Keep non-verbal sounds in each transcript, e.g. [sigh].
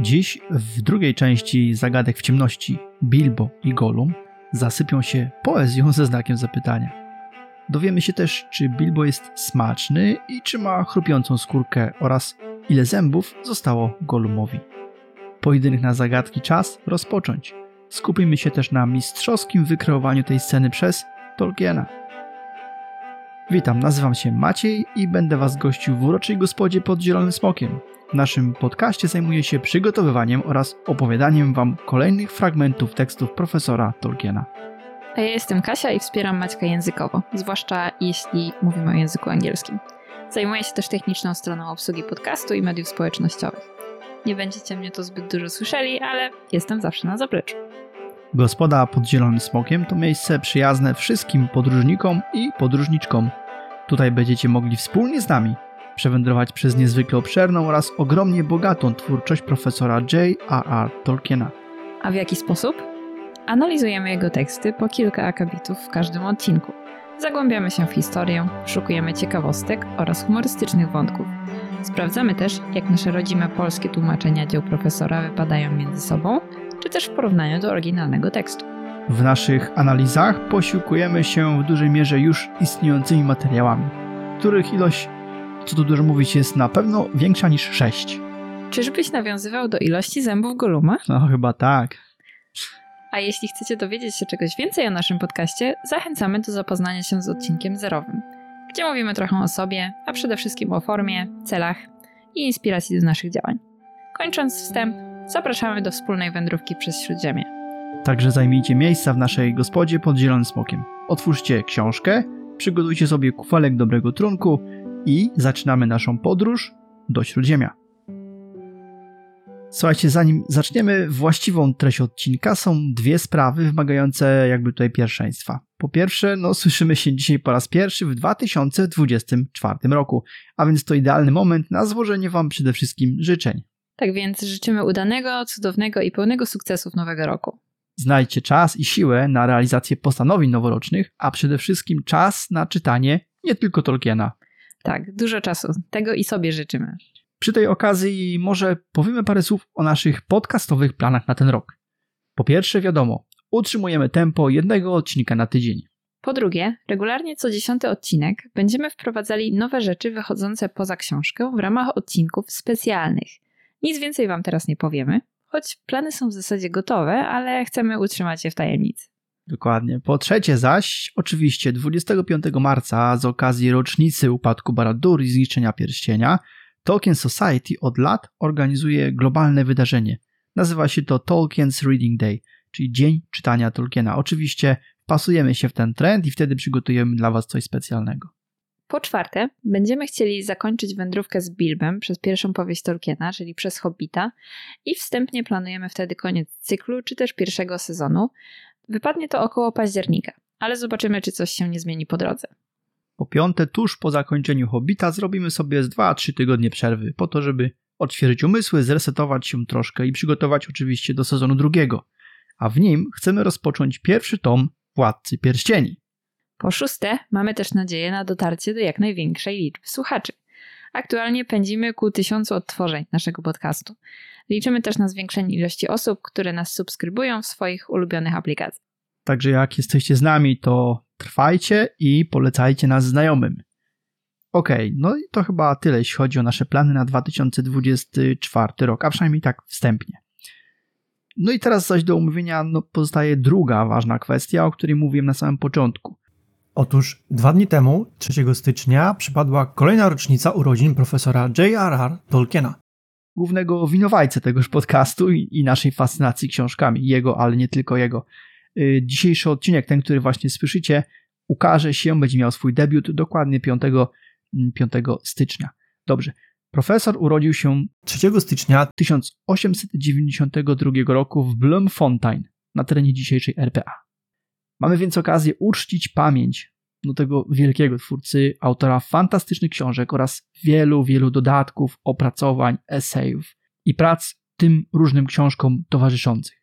Dziś w drugiej części Zagadek w ciemności Bilbo i Gollum zasypią się poezją ze znakiem zapytania. Dowiemy się też, czy Bilbo jest smaczny i czy ma chrupiącą skórkę oraz ile zębów zostało Gollumowi. Pojedynek na zagadki czas rozpocząć. Skupimy się też na mistrzowskim wykreowaniu tej sceny przez Tolkiena. Witam, nazywam się Maciej i będę Was gościł w uroczej gospodzie pod Zielonym Smokiem. W naszym podcaście zajmuję się przygotowywaniem oraz opowiadaniem Wam kolejnych fragmentów tekstów profesora Tolkiena. A ja jestem Kasia i wspieram Maćka językowo, zwłaszcza jeśli mówimy o języku angielskim. Zajmuję się też techniczną stroną obsługi podcastu i mediów społecznościowych. Nie będziecie mnie to zbyt dużo słyszeli, ale jestem zawsze na zapleczu. Gospoda pod Zielonym Smokiem to miejsce przyjazne wszystkim podróżnikom i podróżniczkom. Tutaj będziecie mogli wspólnie z nami przewędrować przez niezwykle obszerną oraz ogromnie bogatą twórczość profesora J.R.R. Tolkiena. A w jaki sposób? Analizujemy jego teksty po kilka akabitów w każdym odcinku. Zagłębiamy się w historię, szukujemy ciekawostek oraz humorystycznych wątków. Sprawdzamy też, jak nasze rodzime polskie tłumaczenia dzieł profesora wypadają między sobą, czy też w porównaniu do oryginalnego tekstu. W naszych analizach posiłkujemy się w dużej mierze już istniejącymi materiałami, których ilość, co tu dużo mówić, jest na pewno większa niż 6. Czyżbyś nawiązywał do ilości zębów Goluma? No chyba tak. A jeśli chcecie dowiedzieć się czegoś więcej o naszym podcaście, zachęcamy do zapoznania się z odcinkiem zerowym, gdzie mówimy trochę o sobie, a przede wszystkim o formie, celach i inspiracji do naszych działań. Kończąc wstęp, zapraszamy do wspólnej wędrówki przez Śródziemie. Także zajmijcie miejsca w naszej gospodzie pod Zielonym Smokiem. Otwórzcie książkę, przygotujcie sobie kufelek dobrego trunku i zaczynamy naszą podróż do Śródziemia. Słuchajcie, zanim zaczniemy właściwą treść odcinka, są dwie sprawy wymagające jakby tutaj pierwszeństwa. Po pierwsze, no słyszymy się dzisiaj po raz pierwszy w 2024 roku, a więc to idealny moment na złożenie Wam przede wszystkim życzeń. Tak więc życzymy udanego, cudownego i pełnego sukcesów nowego roku. Znajdźcie czas i siłę na realizację postanowień noworocznych, a przede wszystkim czas na czytanie nie tylko Tolkiena. Tak, dużo czasu. Tego i sobie życzymy. Przy tej okazji może powiemy parę słów o naszych podcastowych planach na ten rok. Po pierwsze, wiadomo, utrzymujemy tempo jednego odcinka na tydzień. Po drugie, regularnie co dziesiąty odcinek będziemy wprowadzali nowe rzeczy wychodzące poza książkę w ramach odcinków specjalnych. Nic więcej Wam teraz nie powiemy, choć plany są w zasadzie gotowe, ale chcemy utrzymać je w tajemnicy. Dokładnie. Po trzecie zaś, oczywiście 25 marca z okazji rocznicy upadku Baradur i zniszczenia pierścienia, Tolkien Society od lat organizuje globalne wydarzenie. Nazywa się to Tolkien's Reading Day, czyli Dzień Czytania Tolkiena. Oczywiście pasujemy się w ten trend i wtedy przygotujemy dla Was coś specjalnego. Po czwarte, będziemy chcieli zakończyć wędrówkę z Bilbem przez pierwszą powieść Tolkiena, czyli przez Hobbita i wstępnie planujemy wtedy koniec cyklu, czy też pierwszego sezonu. Wypadnie to około października, ale zobaczymy, czy coś się nie zmieni po drodze. Po piąte, tuż po zakończeniu Hobbita zrobimy sobie z 2-3 tygodnie przerwy, po to, żeby odświeżyć umysły, zresetować się troszkę i przygotować oczywiście do sezonu drugiego. A w nim chcemy rozpocząć pierwszy tom Władcy Pierścieni. Po szóste, mamy też nadzieję na dotarcie do jak największej liczby słuchaczy. Aktualnie pędzimy ku tysiącu odtworzeń naszego podcastu. Liczymy też na zwiększenie ilości osób, które nas subskrybują w swoich ulubionych aplikacjach. Także jak jesteście z nami, to trwajcie i polecajcie nas znajomym. Okej, okay, no i to chyba tyle, jeśli chodzi o nasze plany na 2024 rok, a przynajmniej tak wstępnie. No i teraz zaś do omówienia no, pozostaje druga ważna kwestia, o której mówiłem na samym początku. Otóż dwa dni temu, 3 stycznia, przypadła kolejna rocznica urodzin profesora J.R.R. Tolkiena. Głównego winowajcę tegoż podcastu i, i naszej fascynacji książkami. Jego, ale nie tylko jego. Yy, dzisiejszy odcinek, ten, który właśnie słyszycie, ukaże się, będzie miał swój debiut dokładnie 5, 5 mm, stycznia. Dobrze. Profesor urodził się 3 stycznia 1892 roku w Bloemfontein na terenie dzisiejszej RPA. Mamy więc okazję uczcić pamięć do tego wielkiego twórcy, autora fantastycznych książek oraz wielu, wielu dodatków, opracowań, esejów i prac tym różnym książkom towarzyszących.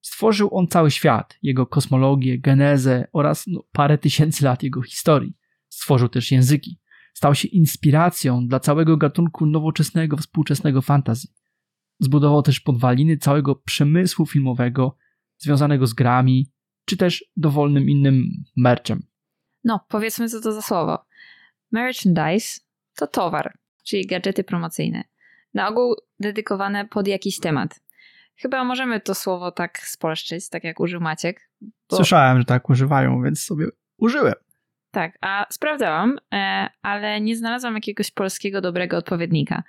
Stworzył on cały świat, jego kosmologię, genezę oraz no, parę tysięcy lat jego historii. Stworzył też języki. Stał się inspiracją dla całego gatunku nowoczesnego, współczesnego fantasy. Zbudował też podwaliny całego przemysłu filmowego związanego z grami, czy też dowolnym innym merchem. No, powiedzmy co to za słowo. Merchandise to towar, czyli gadżety promocyjne. Na ogół dedykowane pod jakiś temat. Chyba możemy to słowo tak spolszczyć, tak jak użył Maciek. Bo... Słyszałem, że tak używają, więc sobie użyłem. Tak, a sprawdzałam, e, ale nie znalazłam jakiegoś polskiego dobrego odpowiednika.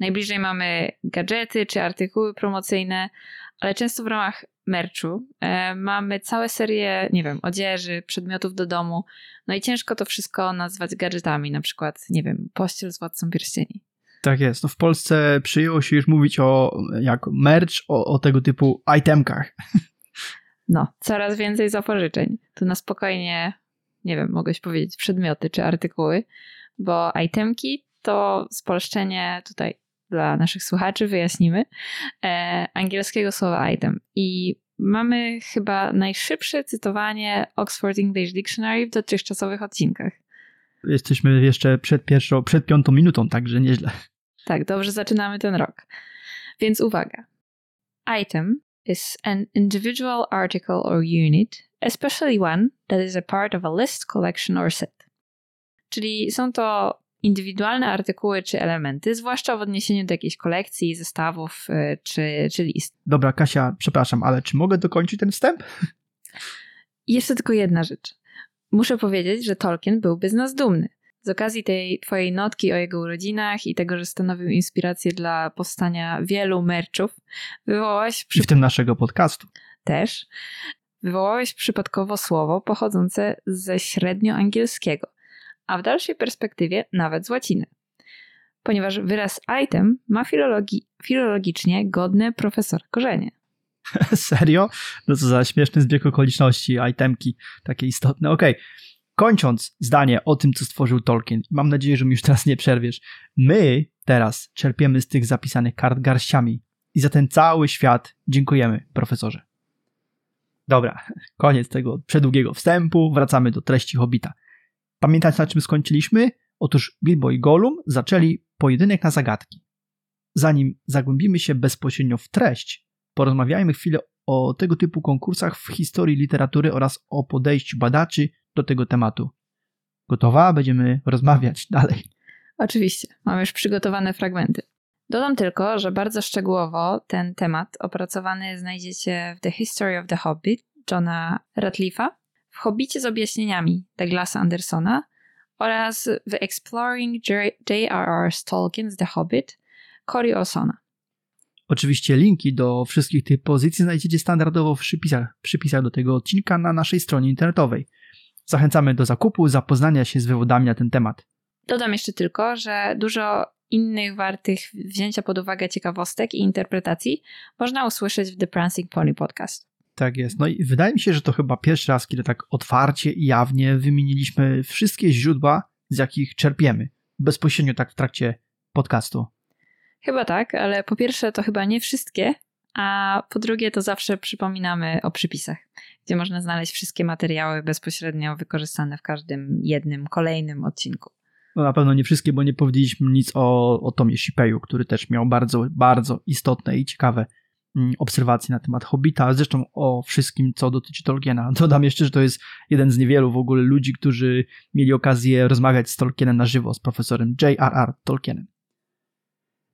Najbliżej mamy gadżety czy artykuły promocyjne, ale często w ramach merchu e, mamy całe serie, nie wiem, odzieży, przedmiotów do domu. No i ciężko to wszystko nazwać gadżetami, na przykład, nie wiem, pościel z Władcą Pierścieni. Tak jest. No w Polsce przyjęło się już mówić o jak merch, o, o tego typu itemkach. [laughs] No, coraz więcej zapożyczeń. Tu na spokojnie, nie wiem, mogłeś powiedzieć przedmioty czy artykuły, bo itemki to spolszczenie tutaj dla naszych słuchaczy wyjaśnimy e, angielskiego słowa item. I mamy chyba najszybsze cytowanie Oxford English Dictionary w dotychczasowych odcinkach. Jesteśmy jeszcze przed pierwszą, przed piątą minutą, także nieźle. Tak, dobrze zaczynamy ten rok. Więc uwaga. Item is an individual article or unit, especially one that is a part of a list, collection or set. Czyli są to indywidualne artykuły czy elementy, zwłaszcza w odniesieniu do jakiejś kolekcji, zestawów y, czy, czy list. Dobra, Kasia, przepraszam, ale czy mogę dokończyć ten wstęp? Jeszcze tylko jedna rzecz. Muszę powiedzieć, że Tolkien byłby z nas dumny. Z okazji tej twojej notki o jego urodzinach i tego, że stanowił inspirację dla powstania wielu merchów, wywołałeś... Przy... I w tym naszego podcastu. Też. Wywołałeś przypadkowo słowo pochodzące ze średnioangielskiego, a w dalszej perspektywie nawet z łaciny. Ponieważ wyraz item ma filologi filologicznie godne profesora korzenie. [laughs] Serio? No co za śmieszny zbieg okoliczności, itemki takie istotne. Okej, okay kończąc zdanie o tym, co stworzył Tolkien, mam nadzieję, że mi już teraz nie przerwiesz, my teraz czerpiemy z tych zapisanych kart garściami i za ten cały świat dziękujemy, profesorze. Dobra, [laughs] koniec tego przedługiego wstępu, wracamy do treści Hobita. Pamiętacie na czym skończyliśmy? Otóż Bilbo i Gollum zaczęli pojedynek na zagadki. Zanim zagłębimy się bezpośrednio w treść, porozmawiajmy chwilę o tego typu konkursach w historii literatury oraz o podejściu badaczy do tego tematu. Gotowa? Będziemy rozmawiać [laughs] dalej. Oczywiście, mam już przygotowane fragmenty. Dodam tylko, że bardzo szczegółowo ten temat opracowany znajdziecie w The History of the Hobbit Johna Ratliffe'a, w Hobbicie z objaśnieniami Douglasa Andersona oraz w Exploring J.R.R. Tolkien's The Hobbit Cory Olsona. Oczywiście linki do wszystkich tych pozycji znajdziecie standardowo w przypisach, przypisach do tego odcinka na naszej stronie internetowej. Zachęcamy do zakupu, zapoznania się z wywodami na ten temat. Dodam jeszcze tylko, że dużo innych wartych wzięcia pod uwagę ciekawostek i interpretacji można usłyszeć w The Prancing Pony Podcast. Tak jest. No i wydaje mi się, że to chyba pierwszy raz, kiedy tak otwarcie i jawnie wymieniliśmy wszystkie źródła, z jakich czerpiemy. Bezpośrednio tak w trakcie podcastu. Chyba tak, ale po pierwsze to chyba nie wszystkie, a po drugie to zawsze przypominamy o przypisach, gdzie można znaleźć wszystkie materiały bezpośrednio wykorzystane w każdym jednym kolejnym odcinku. No na pewno nie wszystkie, bo nie powiedzieliśmy nic o, o Tomie Shipeju, który też miał bardzo, bardzo istotne i ciekawe mm, obserwacje na temat Hobbita, zresztą o wszystkim, co dotyczy Tolkiena. [laughs] Dodam jeszcze, że to jest jeden z niewielu w ogóle ludzi, którzy mieli okazję rozmawiać z Tolkienem na żywo, z profesorem J.R.R. Tolkienem.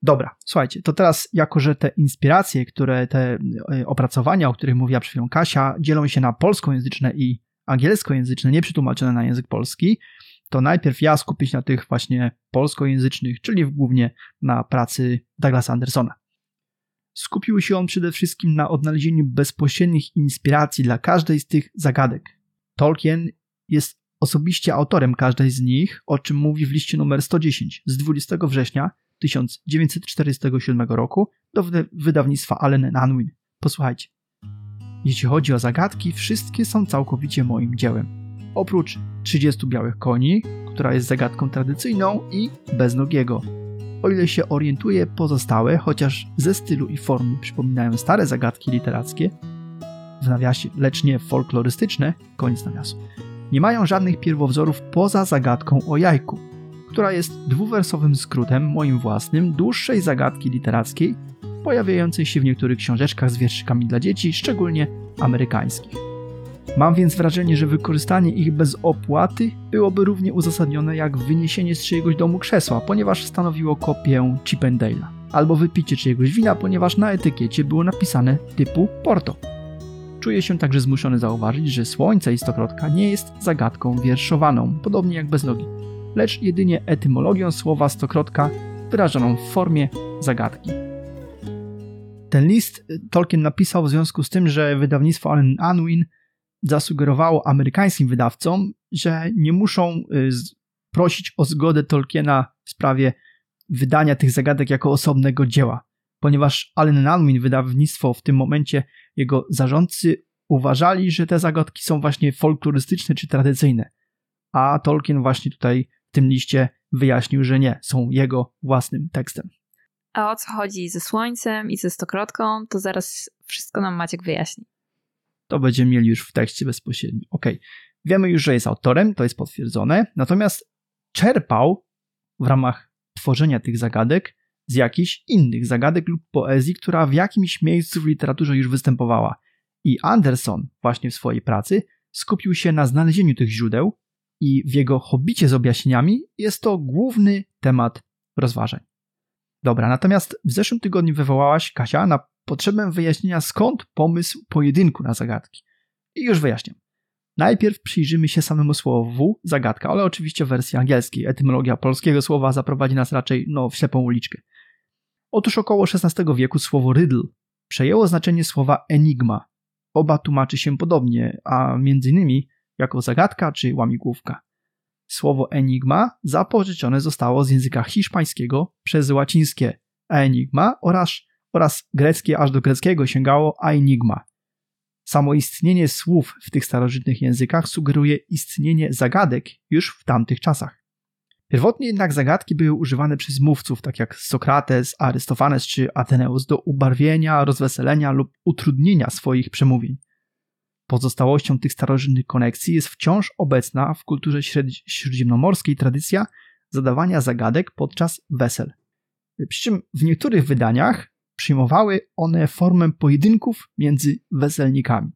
Dobra, słuchajcie, to teraz jako, że te inspiracje, które te e, opracowania, o których mówiła przed chwilą Kasia, dzielą się na polskojęzyczne i angielskojęzyczne, nieprzetłumaczone na język polski, to najpierw ja skupię się na tych właśnie polskojęzycznych, czyli głównie na pracy Douglasa Andersona. Skupił się on przede wszystkim na odnalezieniu bezpośrednich inspiracji dla każdej z tych zagadek. Tolkien jest osobiście autorem każdej z nich, o czym mówi w liście numer 110 z 20 września 1947 roku do wydawnictwa Allen Unwin. Posłuchajcie. Jeśli chodzi o zagadki, wszystkie są całkowicie moim dziełem. Oprócz 30 białych koni, która jest zagadką tradycyjną i beznogiego. O ile się orientuję, pozostałe, chociaż ze stylu i formy przypominają stare zagadki literackie, w nawiasie, lecz nie folklorystyczne, koniec nawiasu, nie mają żadnych pierwowzorów poza zagadką o jajku, która jest dwuwersowym skrótem moim własnym dłuższej zagadki literackiej pojawiającej się w niektórych książeczkach z wierszykami dla dzieci, szczególnie amerykańskich. Mam więc wrażenie, że wykorzystanie ich bez opłaty byłoby równie uzasadnione jak wyniesienie z czyjegoś domu krzesła, ponieważ stanowiło kopię Chippendale'a, albo wypicie czyjegoś wina, ponieważ na etykiecie było napisane typu Porto. Czuję się także zmuszony zauważyć, że słońce i stokrotka nie jest zagadką wierszowaną, podobnie jak bez nogi, lecz jedynie etymologią słowa stokrotka wyrażoną w formie zagadki. Ten list Tolkien napisał w związku z tym, że wydawnictwo Allen Unwin zasugerowało amerykańskim wydawcom, że nie muszą y, prosić o zgodę Tolkiena w sprawie wydania tych zagadek jako osobnego dzieła, ponieważ Allen Unwin, wydawnictwo w tym momencie, jego zarządcy uważali, że te zagadki są właśnie folklorystyczne czy tradycyjne, a Tolkien właśnie tutaj w tym liście wyjaśnił, że nie, są jego własnym tekstem. A o co chodzi ze słońcem i ze stokrotką, to zaraz wszystko nam Maciek wyjaśni to będziemy mieli już w tekście bezpośrednio. Ok, wiemy już, że jest autorem, to jest potwierdzone, natomiast czerpał w ramach tworzenia tych zagadek z jakichś innych zagadek lub poezji, która w jakimś miejscu w literaturze już występowała. I Anderson właśnie w swojej pracy skupił się na znalezieniu tych źródeł i w jego hobbicie z objaśnieniami jest to główny temat rozważań. Dobra, natomiast w zeszłym tygodniu wywołałaś, Kasia, na potrzebę wyjaśnienia skąd pomysł pojedynku na zagadki. I już wyjaśniam. Najpierw przyjrzymy się samemu słowu zagadka, ale oczywiście w wersji angielskiej. Etymologia polskiego słowa zaprowadzi nas raczej no, w ślepą uliczkę. Otóż około XVI wieku słowo riddle przejęło znaczenie słowa enigma. Oba tłumaczy się podobnie, a między innymi jako zagadka czy łamigłówka. Słowo enigma zapożyczone zostało z języka hiszpańskiego przez łacińskie enigma oraz oraz greckie aż do greckiego sięgało enigma. Samo istnienie słów w tych starożytnych językach sugeruje istnienie zagadek już w tamtych czasach. Pierwotnie jednak zagadki były używane przez mówców, tak jak Sokrates, Arystofanes czy Ateneus, do ubarwienia, rozweselenia lub utrudnienia swoich przemówień. Pozostałością tych starożytnych konekcji jest wciąż obecna w kulturze śródziemnomorskiej tradycja zadawania zagadek podczas wesel. Przy czym w niektórych wydaniach przyjmowały one formę pojedynków między weselnikami.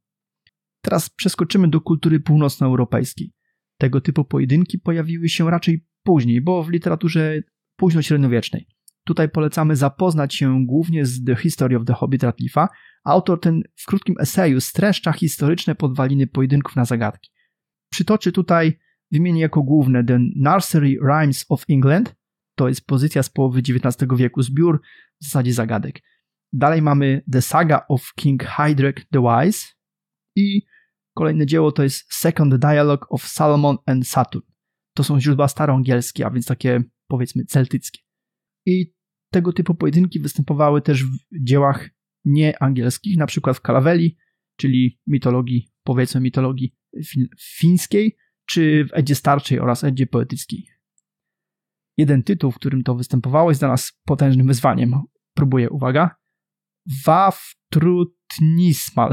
Teraz przeskoczymy do kultury północnoeuropejskiej. Tego typu pojedynki pojawiły się raczej później, bo w literaturze późno-średniowiecznej. Tutaj polecamy zapoznać się głównie z The History of the Hobbit Radcliffe'a. Autor ten w krótkim eseju streszcza historyczne podwaliny pojedynków na zagadki. Przytoczy tutaj wymienię jako główne The Nursery Rhymes of England, to jest pozycja z połowy XIX wieku, zbiór w zasadzie zagadek. Dalej mamy The Saga of King Hydrek the Wise i kolejne dzieło to jest Second Dialogue of Salomon and Saturn. To są źródła staroangielskie, a więc takie powiedzmy celtyckie. I tego typu pojedynki występowały też w dziełach nieangielskich, na przykład w Kalaweli, czyli mitologii, powiedzmy mitologii fińskiej, czy w Edzie Starczej oraz Edzie Poetyckiej. Jeden tytuł, w którym to występowało, jest dla nas potężnym wyzwaniem. Próbuję, uwaga. Waftrutnismal.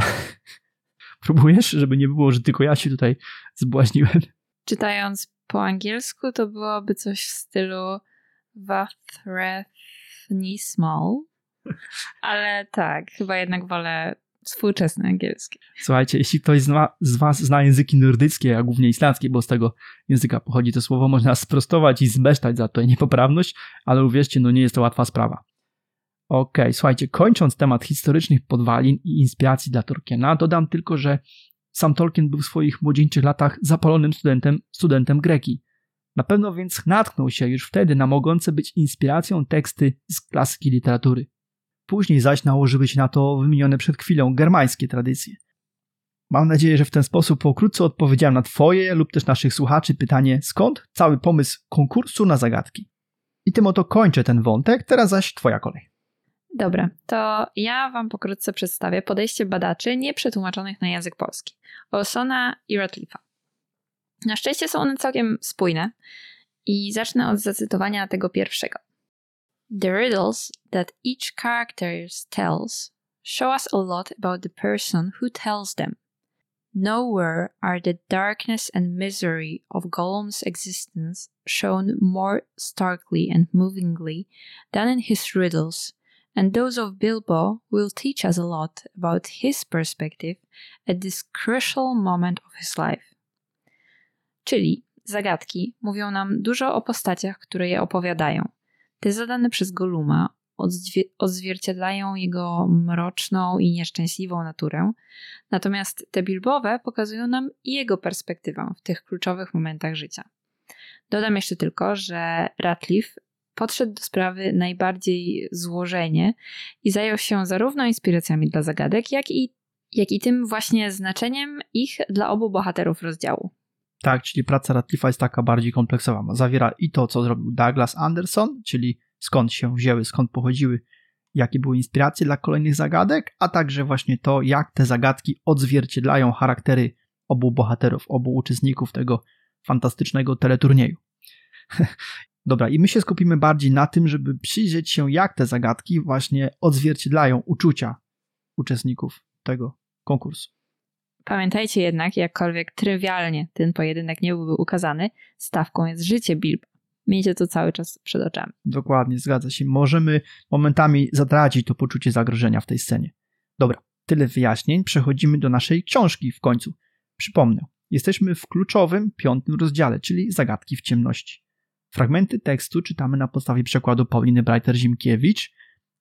[laughs] Próbujesz, żeby nie było, że tylko ja się tutaj zbłaźniłem? Czytając po angielsku, to byłoby coś w stylu Waftrethnismal. Ale tak, chyba jednak wolę współczesny angielski. Słuchajcie, jeśli ktoś zna, z Was zna języki nordyckie, a głównie islandzkie, bo z tego języka pochodzi to słowo, można sprostować i zbesztać za to niepoprawność, ale uwierzcie, no nie jest to łatwa sprawa. Okej, okay, słuchajcie, kończąc temat historycznych podwalin i inspiracji dla Tolkiena, dodam tylko, że sam Tolkien był w swoich młodzieńczych latach zapalonym studentem, studentem greki. Na pewno więc natknął się już wtedy na mogące być inspiracją teksty z klasyki literatury. Później zaś nałożyły się na to wymienione przed chwilą germańskie tradycje. Mam nadzieję, że w ten sposób pokrótce odpowiedziałem na Twoje lub też naszych słuchaczy pytanie, skąd cały pomysł konkursu na zagadki. I tym oto kończę ten wątek, teraz zaś Twoja kolej. Dobra, to ja Wam pokrótce przedstawię podejście badaczy nieprzetłumaczonych na język polski. Olsona i Radcliffe'a. Na szczęście są one całkiem spójne i zacznę od zacytowania tego pierwszego. The riddles that each character tells show us a lot about the person who tells them. Nowhere are the darkness and misery of Gollum's existence shown more starkly and movingly than in his riddles, and those of Bilbo will teach us a lot about his perspective at this crucial moment of his life. Czyli zagadki mówią nam dużo o postaciach, które je opowiadają. Te zadane przez Goluma odzwierciedlają jego mroczną i nieszczęśliwą naturę, natomiast te bilbowe pokazują nam jego perspektywę w tych kluczowych momentach życia. Dodam jeszcze tylko, że Ratliff podszedł do sprawy najbardziej złożenie i zajął się zarówno inspiracjami dla zagadek, jak i, jak i tym właśnie znaczeniem ich dla obu bohaterów rozdziału. Tak, czyli praca Radcliffe'a jest taka bardziej kompleksowa. Zawiera i to, co zrobił Douglas Anderson, czyli skąd się wzięły, skąd pochodziły, jakie były inspiracje dla kolejnych zagadek, a także właśnie to, jak te zagadki odzwierciedlają charaktery obu bohaterów, obu uczestników tego fantastycznego teleturnieju. [laughs] Dobra, i my się skupimy bardziej na tym, żeby przyjrzeć się, jak te zagadki właśnie odzwierciedlają uczucia uczestników tego konkursu. Pamiętajcie jednak, jakkolwiek trywialnie ten pojedynek nie byłby ukazany, stawką jest życie Bilba. Miejcie to cały czas przed oczami. Dokładnie, zgadza się. Możemy momentami zatracić to poczucie zagrożenia w tej scenie. Dobra, tyle wyjaśnień. Przechodzimy do naszej książki w końcu. Przypomnę, jesteśmy w kluczowym piątym rozdziale, czyli zagadki w ciemności. Fragmenty tekstu czytamy na podstawie przekładu Pauliny Breiter-Zimkiewicz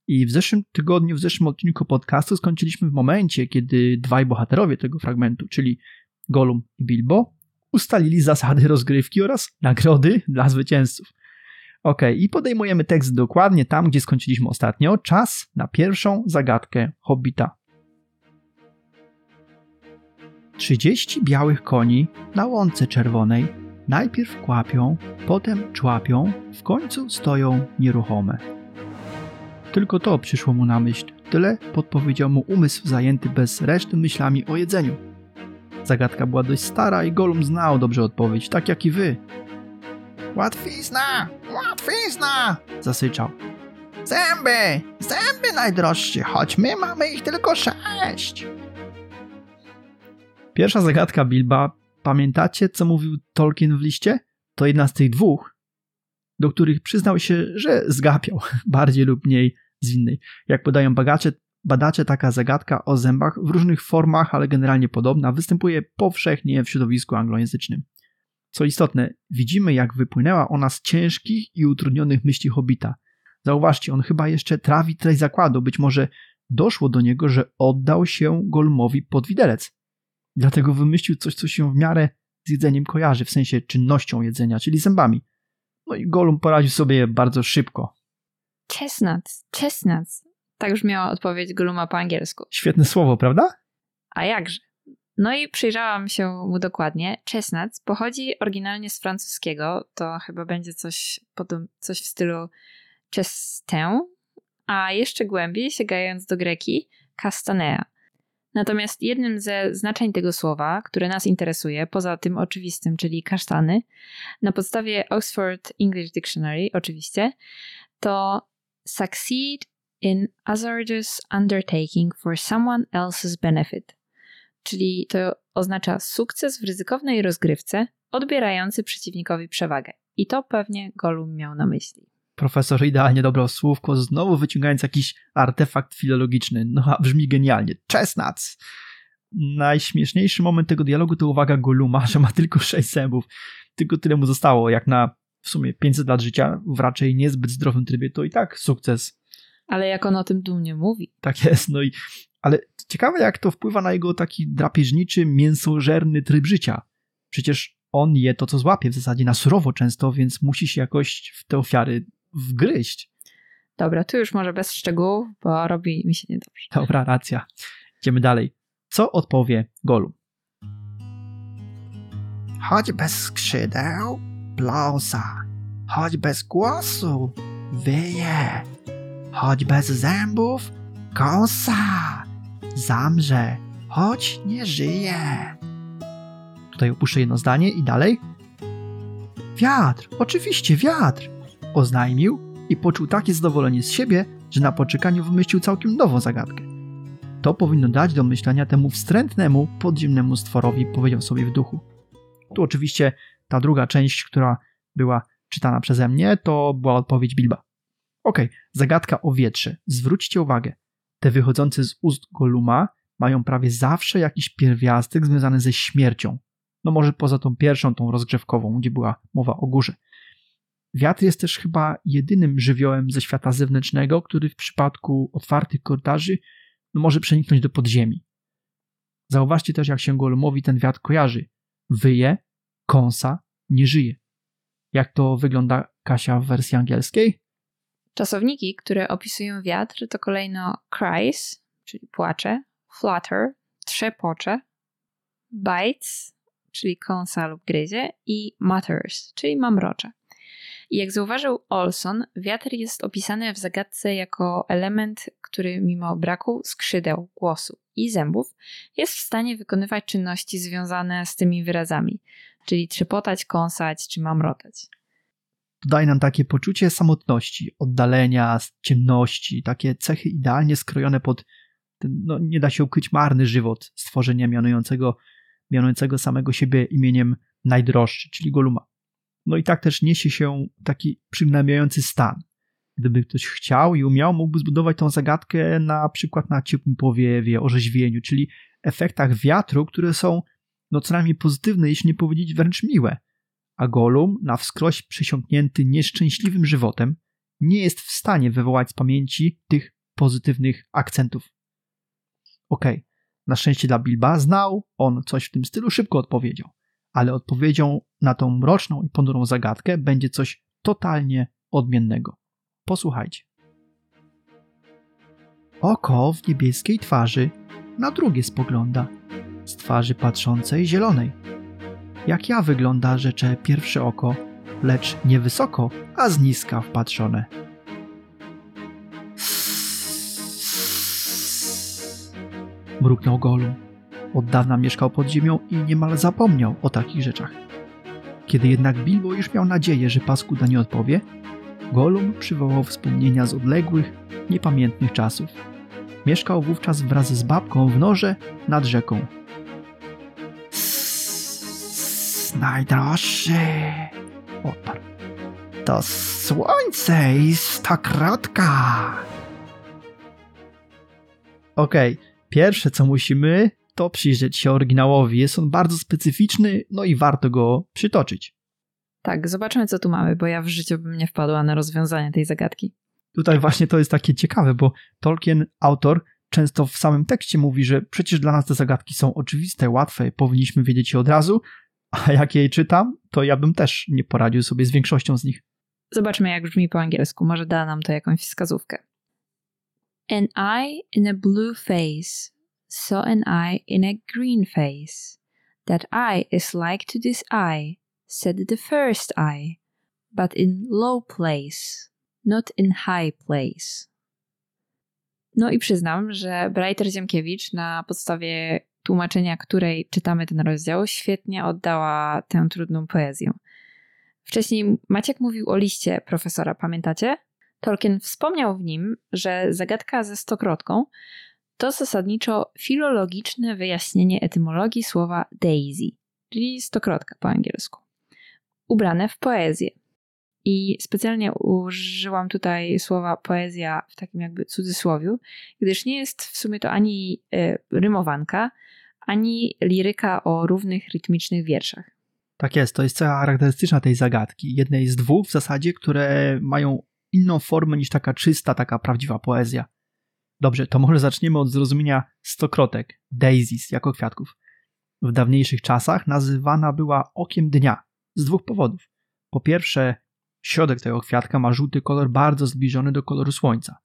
i w zeszłym tygodniu, w zeszłym odcinku podcastu skończyliśmy w momencie, kiedy dwaj bohaterowie tego fragmentu, czyli Gollum i Bilbo, ustalili zasady rozgrywki oraz nagrody dla zwycięzców. Ok, i podejmujemy tekst dokładnie tam, gdzie skończyliśmy ostatnio. Czas na pierwszą zagadkę Hobbita. 30 białych koni na łące czerwonej najpierw kłapią, potem człapią, w końcu stoją nieruchome. Tylko to przyszło mu na myśl. Tyle podpowiedział mu umysł zajęty bez reszty myślami o jedzeniu. Zagadka była dość stara i Golum znał dobrze odpowiedź, tak jak i wy. Łatwizna! Łatwizna! Zasyczał. Zęby! Zęby najdroższe, choć my mamy ich tylko sześć. Pierwsza zagadka Bilba. Pamiętacie, co mówił Tolkien w liście? To jedna z tych dwóch, do których przyznał się, że zgapiał, [laughs] bardziej lub mniej zwinnej. Jak podają bagacze, badacze, taka zagadka o zębach w różnych formach, ale generalnie podobna, występuje powszechnie w środowisku anglojęzycznym. Co istotne, widzimy jak wypłynęła ona z ciężkich i utrudnionych myśli Hobita. Zauważcie, on chyba jeszcze trawi treść zakładu, być może doszło do niego, że oddał się Golmowi pod widelec. Dlatego wymyślił coś, co się w miarę z jedzeniem kojarzy, w sensie czynnością jedzenia, czyli zębami. No i Golum poradził sobie bardzo szybko. Chestnuts, chestnuts. Tak już miała odpowiedź Goluma po angielsku. Świetne słowo, prawda? A jakże? No i przyjrzałam się mu dokładnie. Chestnuts pochodzi oryginalnie z francuskiego. To chyba będzie coś, coś w stylu chestę, a jeszcze głębiej sięgając do greki castanea. Natomiast jednym ze znaczeń tego słowa, które nas interesuje, poza tym oczywistym, czyli kasztany, na podstawie Oxford English Dictionary oczywiście, to succeed in hazardous undertaking for someone else's benefit. Czyli to oznacza sukces w ryzykownej rozgrywce, odbierający przeciwnikowi przewagę. I to pewnie Gollum miał na myśli. Profesor idealnie dobrał słówko, znowu wyciągając jakiś artefakt filologiczny. No a brzmi genialnie. Chestnuts! Najśmieszniejszy moment tego dialogu to uwaga Goluma, że ma tylko sześć zębów. Tylko tyle mu zostało, jak na w sumie 500 lat życia w raczej niezbyt zdrowym trybie, to i tak sukces. Ale jak on o tym dumnie mówi. Tak jest, no i ale ciekawe jak to wpływa na jego taki drapieżniczy, mięsożerny tryb życia. Przecież on je to, co złapie w zasadzie na surowo często, więc musi się jakoś w te ofiary wgryźć. Dobra, tu już może bez szczegółów, bo robi mi się niedobrze. Dobra, racja. Idziemy dalej. Co odpowie Golum? Chodź bez skrzydeł, pląsa. Chodź bez głosu, wyje. Chodź bez zębów, kąsa. Zamrze, choć nie żyje. Tutaj opuszczę jedno zdanie i dalej. Wiatr, oczywiście wiatr oznajmił i poczuł takie zadowolenie z siebie, że na poczekaniu wymyślił całkiem nową zagadkę. To powinno dać do myślenia temu wstrętnemu, podziemnemu stworowi, powiedział sobie w duchu. Tu oczywiście ta druga część, która była czytana przeze mnie, to była odpowiedź Bilba. Okay, zagadka o wietrze. Zwróćcie uwagę, te wychodzące z ust Goluma mają prawie zawsze jakiś pierwiastek związany ze śmiercią. No może poza tą pierwszą, tą rozgrzewkową, gdzie była mowa o górze. Wiatr jest też chyba jedynym żywiołem ze świata zewnętrznego, który w przypadku otwartych korytarzy no, może przeniknąć do podziemi. Zauważcie też, jak się Golumowi ten wiatr kojarzy. Wyje, kąsa, nie żyje. Jak to wygląda Kasia w wersji angielskiej? Czasowniki, które opisują wiatr, to kolejno cries, czyli płacze, flutter, trzepocze, bites, czyli kąsa lub gryzie i mutters, czyli mamrocze. I jak zauważył Olson, wiatr jest opisany w zagadce jako element, który mimo braku skrzydeł, głosu i zębów jest w stanie wykonywać czynności związane z tymi wyrazami, czyli trzepotać, kąsać czy mamrotać. Daje nam takie poczucie samotności, oddalenia, ciemności, takie cechy idealnie skrojone pod ten, no, nie da się ukryć, marny żywot stworzenia mianującego, mianującego samego siebie imieniem najdroższy, czyli Goluma. No i tak też niesie się taki przygnębiający stan. Gdyby ktoś chciał i umiał, mógłby zbudować tą zagadkę na przykład na ciepłym powiewie, orzeźwieniu, czyli efektach wiatru, które są no co najmniej pozytywne, jeśli nie powiedzieć wręcz miłe. A Golum, na wskroś przesiąknięty nieszczęśliwym żywotem, nie jest w stanie wywołać z pamięci tych pozytywnych akcentów. Okej, okay. na szczęście dla Bilba znał on coś w tym stylu, szybko odpowiedział ale odpowiedzią na tą mroczną i ponurą zagadkę będzie coś totalnie odmiennego. Posłuchajcie. Oko w niebieskiej twarzy na drugie spogląda, z twarzy patrzącej zielonej. Jak ja wygląda, rzecze pierwsze oko, lecz nie wysoko, a z niska wpatrzone. Mruknął Golum. Od dawna mieszkał pod ziemią i niemal zapomniał o takich rzeczach. Kiedy jednak Bilbo już miał nadzieję, że paskuda nie odpowie, Gollum przywołał wspomnienia z odległych, niepamiętnych czasów. Mieszkał wówczas wraz z babką w norze nad rzeką. Najdroższy, odparł. To słońce i stokrotka. Okej, okay. pierwsze co musimy, to przyjrzeć się oryginałowi. Jest on bardzo specyficzny, no i warto go przytoczyć. Tak, zobaczmy co tu mamy, bo ja w życiu bym nie wpadła na rozwiązanie tej zagadki. Tutaj właśnie to jest takie ciekawe, bo Tolkien, autor, często w samym tekście mówi, że przecież dla nas te zagadki są oczywiste, łatwe, powinniśmy wiedzieć je od razu, a jak je czytam, to ja bym też nie poradził sobie z większością z nich. Zobaczmy, jak brzmi po angielsku. Może da nam to jakąś wskazówkę. An eye in a blue face saw an eye in a green face. That eye is like to this eye, said the first eye, but in low place, not in high place. No i przyznam, że Brajter Ziemkiewicz na podstawie tłumaczenia, której czytamy ten rozdział, świetnie oddała tę trudną poezję. Wcześniej Maciek mówił o liście profesora, pamiętacie? Tolkien wspomniał w nim, że zagadka ze stokrotką to zasadniczo filologiczne wyjaśnienie etymologii słowa daisy, czyli stokrotka po angielsku, ubrane w poezję. I specjalnie użyłam tutaj słowa poezja w takim jakby cudzysłowiu, gdyż nie jest w sumie to ani y, rymowanka, ani liryka o równych rytmicznych wierszach. Tak jest, to jest cecha charakterystyczna tej zagadki. Jednej z dwóch w zasadzie, które mają inną formę niż taka czysta, taka prawdziwa poezja. Dobrze, to może zaczniemy od zrozumienia stokrotek, daisies, jako kwiatków. W dawniejszych czasach nazywana była okiem dnia z dwóch powodów. Po pierwsze, środek tego kwiatka ma żółty kolor bardzo zbliżony do koloru słońca.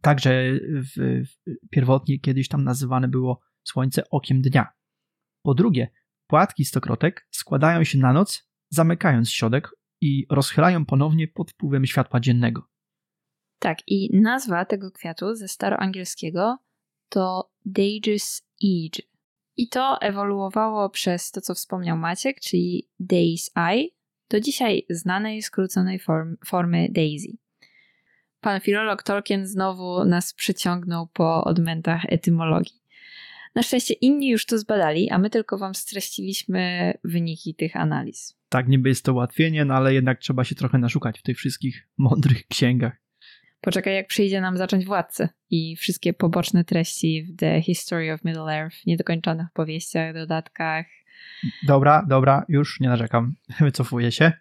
Także w, w, pierwotnie kiedyś tam nazywane było słońce okiem dnia. Po drugie, płatki stokrotek składają się na noc, zamykając środek i rozchylają ponownie pod wpływem światła dziennego. Tak, i nazwa tego kwiatu ze staroangielskiego to Dage's Age. I to ewoluowało przez to, co wspomniał Maciek, czyli Day's Eye, do dzisiaj znanej, skróconej form, formy Daisy. Pan filolog Tolkien znowu nas przyciągnął po odmętach etymologii. Na szczęście inni już to zbadali, a my tylko wam streściliśmy wyniki tych analiz. Tak, niby jest to ułatwienie, no ale jednak trzeba się trochę naszukać w tych wszystkich mądrych [laughs] księgach. Poczekaj, jak przyjdzie nam zacząć władcę i wszystkie poboczne treści w The History of Middle Earth, niedokończonych powieściach, dodatkach. Dobra, dobra, już nie narzekam. [laughs] Wycofuję się.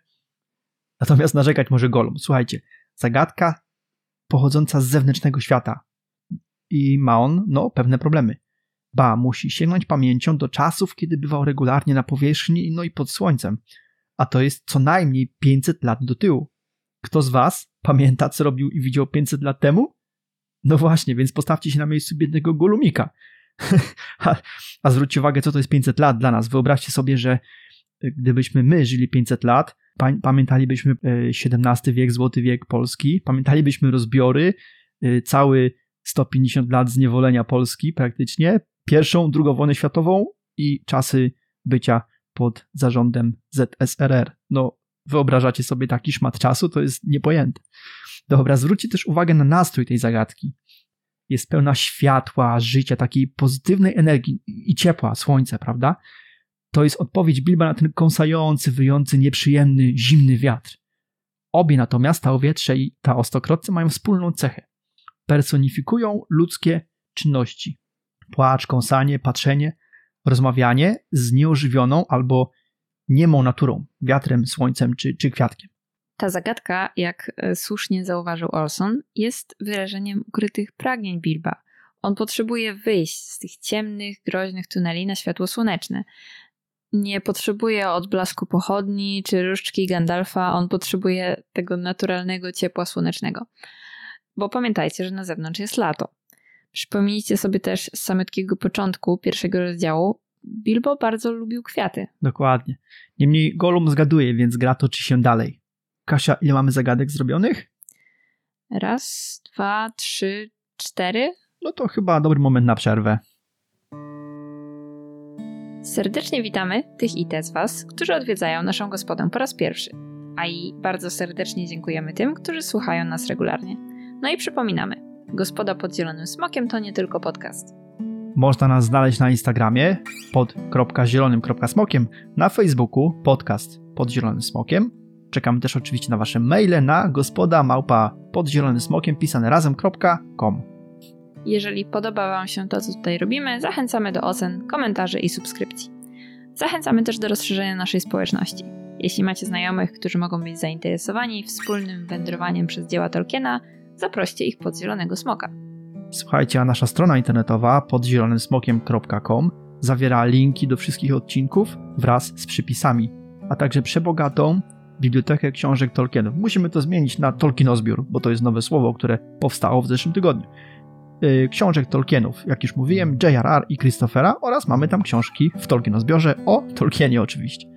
Natomiast narzekać może Golum. Słuchajcie, zagadka pochodząca z zewnętrznego świata. I ma on, no, pewne problemy. Ba, musi sięgnąć pamięcią do czasów, kiedy bywał regularnie na powierzchni, no i pod słońcem. A to jest co najmniej 500 lat do tyłu. Kto z was pamięta, co robił i widział 500 lat temu? No właśnie, więc postawcie się na miejscu biednego Golumika. [laughs] a, a zwróćcie uwagę, co to jest 500 lat dla nas. Wyobraźcie sobie, że gdybyśmy my żyli 500 lat, pamiętalibyśmy XVII wiek, złoty wiek Polski, pamiętalibyśmy rozbiory, y, cały 150 lat zniewolenia Polski praktycznie, pierwszą, drugą wojnę światową i czasy bycia pod zarządem ZSRR. No, wyobrażacie sobie taki szmat czasu, to jest niepojęte. Dobra, zwróćcie też uwagę na nastrój tej zagadki. Jest pełna światła, życia, takiej pozytywnej energii i ciepła, słońce, prawda? To jest odpowiedź Bilba na ten kąsający, wyjący, nieprzyjemny, zimny wiatr. Obie natomiast, ta o wietrze i ta o stokrotce, mają wspólną cechę. Personifikują ludzkie czynności. Płacz, kąsanie, patrzenie, rozmawianie z nieożywioną albo niemą naturą, wiatrem, słońcem czy, czy kwiatkiem. Ta zagadka, jak e, słusznie zauważył Olson, jest wyrażeniem ukrytych pragnień Bilba. On potrzebuje wyjść z tych ciemnych, groźnych tuneli na światło słoneczne. Nie potrzebuje odblasku pochodni czy różdżki Gandalfa, on potrzebuje tego naturalnego ciepła słonecznego. Bo pamiętajcie, że na zewnątrz jest lato. Przypomnijcie sobie też z samotkiego początku pierwszego rozdziału, Bilbo bardzo lubił kwiaty. Dokładnie. Niemniej Golum zgaduje, więc gra toczy się dalej. Kasia, ile mamy zagadek zrobionych? Raz, dwa, trzy, cztery. No to chyba dobry moment na przerwę. Serdecznie witamy tych i te z Was, którzy odwiedzają naszą gospodę po raz pierwszy. A i bardzo serdecznie dziękujemy tym, którzy słuchają nas regularnie. No i przypominamy, Gospoda pod Zielonym Smokiem to nie tylko podcast. Można nas znaleźć na Instagramie pod .zielonym.smokiem, na Facebooku podcast pod Zielonym Smokiem. Czekamy też oczywiście na Wasze maile na gospoda małpa pod Zielonym Smokiem pisane razem.com. Jeżeli podoba Wam się to, co tutaj robimy, zachęcamy do ocen, komentarzy i subskrypcji. Zachęcamy też do rozszerzenia naszej społeczności. Jeśli macie znajomych, którzy mogą być zainteresowani wspólnym wędrowaniem przez dzieła Tolkiena, zaproście ich pod Zielonego Smoka. Słuchajcie, a nasza strona internetowa podzielonym.smokiem.com zawiera linki do wszystkich odcinków wraz z przypisami, a także przebogatą bibliotekę książek Tolkienów. Musimy to zmienić na Tolkienozbiór, bo to jest nowe słowo, które powstało w zeszłym tygodniu. Yy, książek Tolkienów, jak już mówiłem, J.R.R. i Christophera oraz mamy tam książki w Tolkienozbiorze o Tolkienie oczywiście.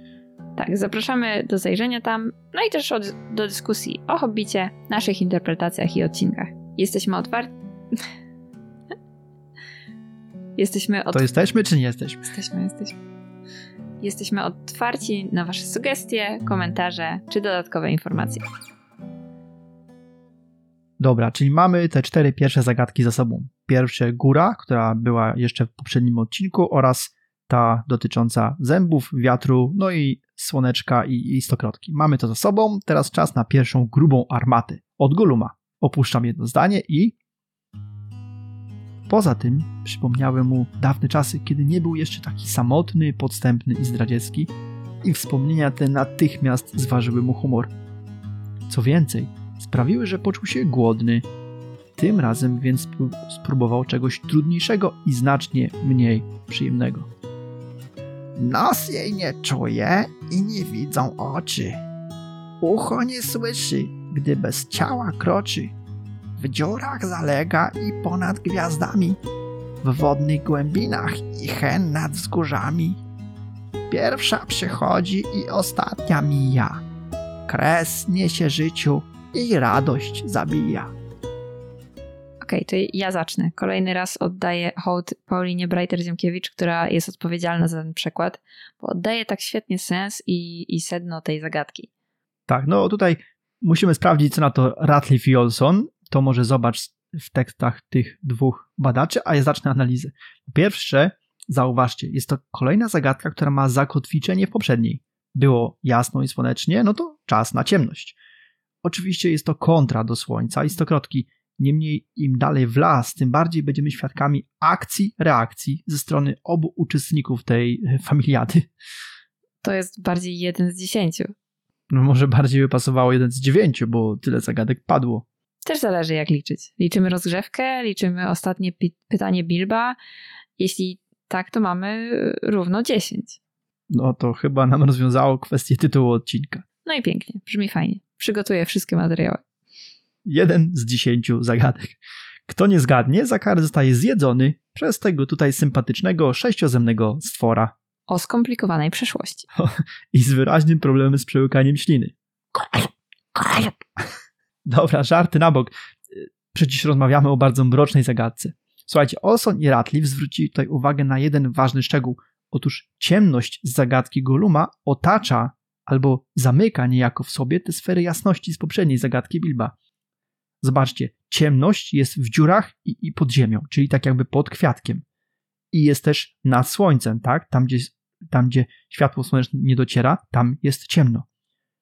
Tak, zapraszamy do zajrzenia tam, no i też od, do dyskusji o hobbicie, naszych interpretacjach i odcinkach. Jesteśmy otwarci. [laughs] jesteśmy od... To jesteśmy, czy nie jesteśmy? Jesteśmy, jesteśmy. Jesteśmy otwarci na Wasze sugestie, komentarze czy dodatkowe informacje. Dobra, czyli mamy te cztery pierwsze zagadki za sobą. Pierwsze góra, która była jeszcze w poprzednim odcinku, oraz ta dotycząca zębów, wiatru, no i słoneczka i, i stokrotki. Mamy to za sobą, teraz czas na pierwszą grubą armatę. Od Guluma. Opuszczam jedno zdanie i... Poza tym przypomniały mu dawne czasy, kiedy nie był jeszcze taki samotny, podstępny i zdradziecki i wspomnienia te natychmiast zważyły mu humor. Co więcej, sprawiły, że poczuł się głodny. Tym razem więc spróbował czegoś trudniejszego i znacznie mniej przyjemnego. Nos jej nie czuje i nie widzą oczy. Ucho nie słyszy, gdy bez ciała kroczy. W dziurach zalega i ponad gwiazdami, w wodnych głębinach i hen nad wzgórzami. Pierwsza przychodzi i ostatnia mija. Kres niesie życiu i radość zabija. Okej, okay, to ja zacznę. Kolejny raz oddaję hołd Paulinie Breiter-Ziemkiewicz, która jest odpowiedzialna za ten przekład, bo oddaje tak świetnie sens i, i sedno tej zagadki. Tak, no tutaj musimy sprawdzić, co na to Ratliff i Olson. To może zobacz w tekstach tych dwóch badaczy, a ja zacznę analizę. Pierwsze, zauważcie, jest to kolejna zagadka, która ma zakotwiczenie w poprzedniej. Było jasno i słonecznie, no to czas na ciemność. Oczywiście jest to kontra do Słońca i stokrotki. Niemniej im dalej w las, tym bardziej będziemy świadkami akcji, reakcji ze strony obu uczestników tej e, familiady. To jest bardziej jeden z dziesięciu. No może bardziej by pasowało jeden z dziewięciu, bo tyle zagadek padło. Też zależy jak liczyć. Liczymy rozgrzewkę, liczymy ostatnie pi- pytanie Bilba. Jeśli tak, to mamy równo 10. No to chyba nam rozwiązało kwestię tytułu odcinka. No i pięknie, brzmi fajnie. Przygotuję wszystkie materiały. Jeden z dziesięciu zagadek. Kto nie zgadnie, za karę zostaje zjedzony przez tego tutaj sympatycznego sześciozemnego stwora O skomplikowanej przeszłości. [laughs] i z wyraźnym problemem z przełykaniem śliny. Dobra, żarty na bok. Przecież rozmawiamy o bardzo mrocznej zagadce. Słuchajcie, Olson i Ratliff zwrócili tutaj uwagę na jeden ważny szczegół. Otóż ciemność z zagadki Goluma otacza albo zamyka niejako w sobie te sfery jasności z poprzedniej zagadki Bilba. Zobaczcie, ciemność jest w dziurach i, i pod ziemią, czyli tak jakby pod kwiatkiem. I jest też nad słońcem, tak? Tam gdzie, tam, gdzie światło słoneczne nie dociera, tam jest ciemno.